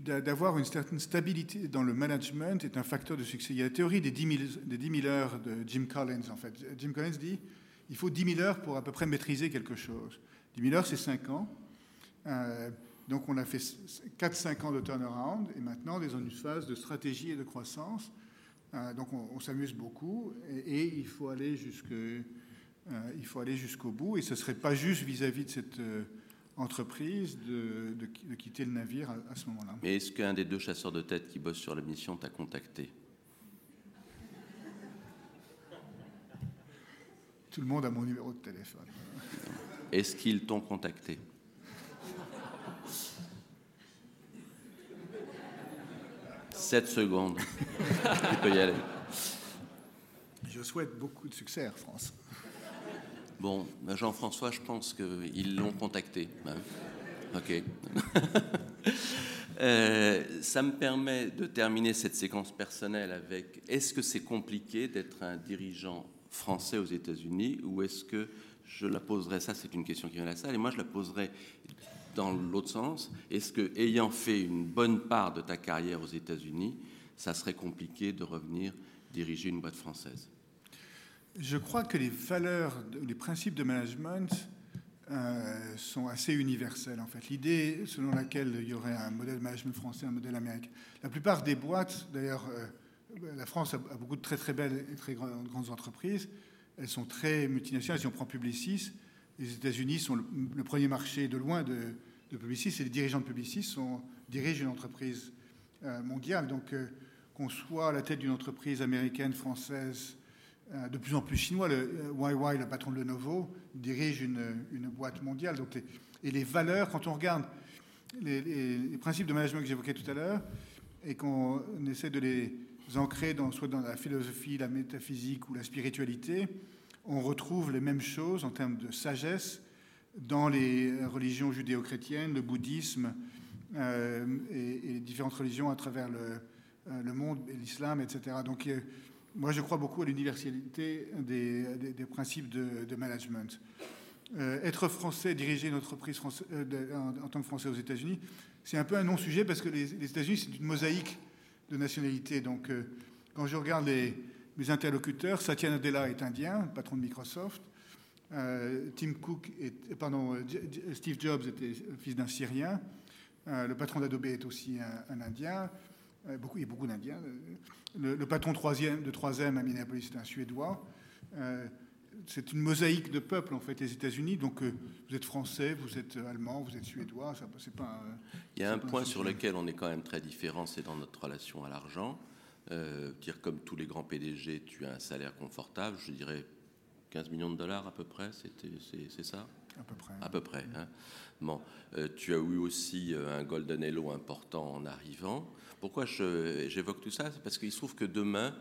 d'avoir une certaine stabilité dans le management est un facteur de succès. Il y a la théorie des 10 000, des 10 000 heures de Jim Collins, en fait. Jim Collins dit il faut 10 000 heures pour à peu près maîtriser quelque chose. 10 000 heures, c'est 5 ans. Euh, donc on a fait 4-5 ans de turnaround et maintenant on est dans une phase de stratégie et de croissance. Euh, donc on, s'amuse beaucoup et, et il faut aller jusque, il faut aller jusqu'au bout et ce serait pas juste vis-à-vis de cette euh, entreprise de, de qui- de quitter le navire à, à ce moment-là. Mais est-ce qu'un des deux chasseurs de tête qui bossent sur la mission t'a contacté? Tout le monde a mon numéro de téléphone. Est-ce qu'ils t'ont contacté? Sept secondes. tu peux y aller. Je souhaite beaucoup de succès Air France. Bon, ben Jean-François, je pense qu'ils l'ont contacté. hein. Ok. Euh, ça me permet de terminer cette séquence personnelle avec est-ce que c'est compliqué d'être un dirigeant français aux États-Unis ou est-ce que je la poserai ça c'est une question qui vient de la salle et moi je la poserai dans l'autre sens est-ce que ayant fait une bonne part de ta carrière aux États-Unis ça serait compliqué de revenir diriger une boîte française? Je crois que les valeurs, les principes de management euh, sont assez universels en fait. L'idée selon laquelle il y aurait un modèle de management français, un modèle américain. La plupart des boîtes, d'ailleurs, euh, la France a, beaucoup de très très belles et très grandes, entreprises. Elles sont très multinationales. Si on prend Publicis, les États-Unis sont le, premier marché de loin de, Publicis et les dirigeants de Publicis dirigent une entreprise euh, mondiale. Donc qu'on soit à la tête d'une entreprise américaine, française, de plus en plus chinois. Le euh, YY, le patron de Lenovo, dirige une, boîte mondiale. Donc et les valeurs, quand on regarde les, principes de management que j'évoquais tout à l'heure, et qu'on essaie de les ancrer soit dans la philosophie, la métaphysique ou la spiritualité, on retrouve les mêmes choses en termes de sagesse dans les religions judéo-chrétiennes, le bouddhisme euh, et, les différentes religions à travers le, euh, le monde, l'islam, etc. Donc, euh, moi, je crois beaucoup à l'universalité des, principes de, management. Euh, être français, diriger une entreprise euh, en, tant que français aux États-Unis, c'est un peu un non-sujet parce que les, États-Unis, c'est une mosaïque de nationalités. Donc, euh, quand je regarde mes interlocuteurs, Satya Nadella est indien, patron de Microsoft. Tim Cook, pardon, Steve Jobs était fils d'un Syrien. Le patron d'Adobe est aussi un Indien. Euh, beaucoup, il y a beaucoup d'Indiens. Le, le patron troisième, de 3M à Minneapolis est un Suédois. Euh, c'est une mosaïque de peuples, en fait, les États-Unis. Donc, euh, vous êtes français, vous êtes allemand, vous êtes suédois. Ça, c'est pas un- Il y a c'est un point sur lequel on est quand même très différent, c'est dans notre relation à l'argent. Euh, dire comme tous les grands PDG, tu as un salaire confortable, je dirais 15 millions de dollars à peu près, c'est ça? À peu près. À peu près. Hein. Bon, euh, tu as eu aussi euh, un Golden Hello important en arrivant. Pourquoi j'évoque tout ça? C'est parce qu'il se trouve que demain,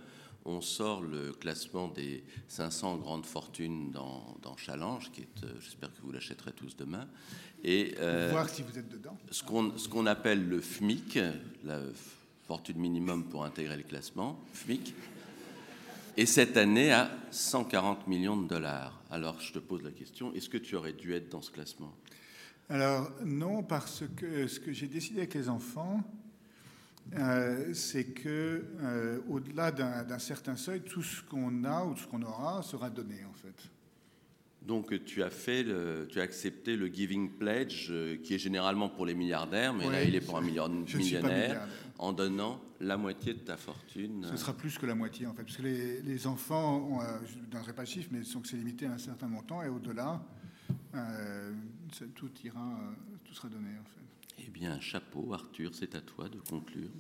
on sort le classement des 500 grandes fortunes dans, Challenge, qui est, j'espère que vous l'achèterez tous demain. Et voir si vous êtes dedans. Ce qu'on appelle le FMIC, la fortune minimum pour intégrer le classement, FMIC, et cette année à 140 millions de dollars. Alors je te pose la question, est-ce que tu aurais dû être dans ce classement? Alors non, parce que ce que j'ai décidé avec les enfants, euh, c'est que euh, au-delà d'un certain seuil, tout ce qu'on a ou tout ce qu'on aura sera donné en fait. Donc tu as fait, tu as accepté le Giving Pledge, euh, qui est généralement pour les milliardaires, mais là il est pour un millionnaire, en donnant la moitié de ta fortune. Ce sera plus que la moitié en fait, parce que les, enfants, euh, je ne donnerai pas le chiffre, mais que c'est limité à un certain montant, et au-delà, tout ira, tout sera donné en fait. Eh bien, chapeau, Arthur, c'est à toi de conclure.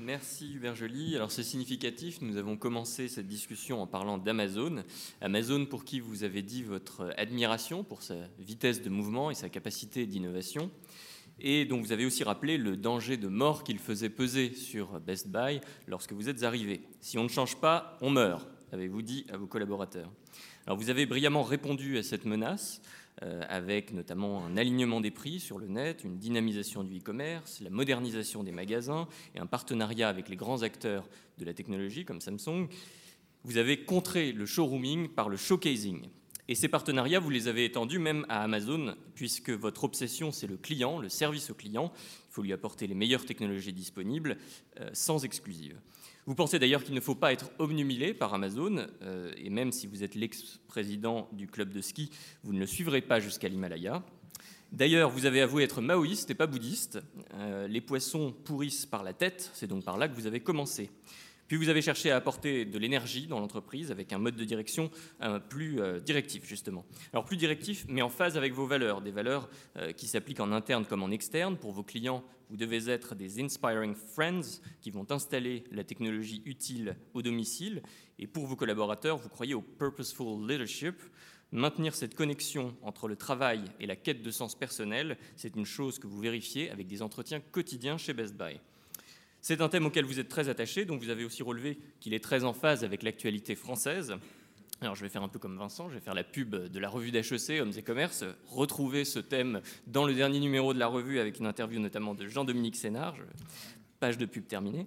Merci Hubert Joly. Alors c'est significatif, nous avons commencé cette discussion en parlant d'Amazon. Amazon pour qui vous avez dit votre admiration pour sa vitesse de mouvement et sa capacité d'innovation. Et dont vous avez aussi rappelé le danger de mort qu'il faisait peser sur Best Buy lorsque vous êtes arrivé. Si on ne change pas, on meurt, avez-vous dit à vos collaborateurs? Alors vous avez brillamment répondu à cette menace euh, avec notamment un alignement des prix sur le net, une dynamisation du e-commerce, la modernisation des magasins et un partenariat avec les grands acteurs de la technologie comme Samsung. Vous avez contré le showrooming par le showcasing. Et ces partenariats, vous les avez étendus même à Amazon, puisque votre obsession, c'est le client, le service au client. Il faut lui apporter les meilleures technologies disponibles, euh, sans exclusive. Vous pensez d'ailleurs qu'il ne faut pas être obnubilé par Amazon, euh, et même si vous êtes l'ex-président du club de ski, vous ne le suivrez pas jusqu'à l'Himalaya. D'ailleurs, vous avez avoué être maoïste et pas bouddhiste. Euh, les poissons pourrissent par la tête, c'est donc par là que vous avez commencé. Puis vous avez cherché à apporter de l'énergie dans l'entreprise avec un mode de direction euh, plus euh, directif, justement. Alors plus directif, mais en phase avec vos valeurs, des valeurs euh, qui s'appliquent en interne comme en externe. Pour vos clients, vous devez être des inspiring friends qui vont installer la technologie utile au domicile. Et pour vos collaborateurs, vous croyez au purposeful leadership. Maintenir cette connexion entre le travail et la quête de sens personnel, c'est une chose que vous vérifiez avec des entretiens quotidiens chez Best Buy. C'est un thème auquel vous êtes très attaché, donc vous avez aussi relevé qu'il est très en phase avec l'actualité française. Alors je vais faire un peu comme Vincent, je vais faire la pub de la revue d'HEC, Hommes et Commerce, retrouver ce thème dans le dernier numéro de la revue avec une interview notamment de Jean-Dominique Sénard, page de pub terminée.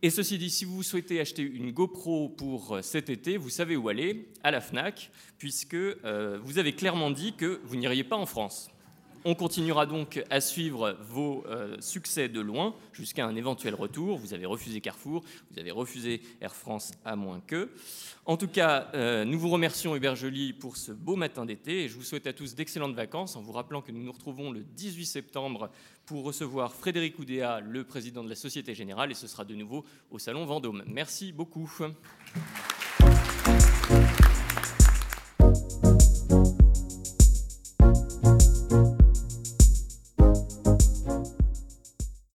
Et ceci dit, si vous souhaitez acheter une GoPro pour cet été, vous savez où aller, à la FNAC, puisque euh, vous avez clairement dit que vous n'iriez pas en France. On continuera donc à suivre vos euh, succès de loin jusqu'à un éventuel retour. Vous avez refusé Carrefour, vous avez refusé Air France à moins que. En tout cas, euh, nous vous remercions Hubert Joly pour ce beau matin d'été et je vous souhaite à tous d'excellentes vacances en vous rappelant que nous nous retrouvons le 18 septembre pour recevoir Frédéric Oudéa, le président de la Société Générale, et ce sera de nouveau au Salon Vendôme. Merci beaucoup.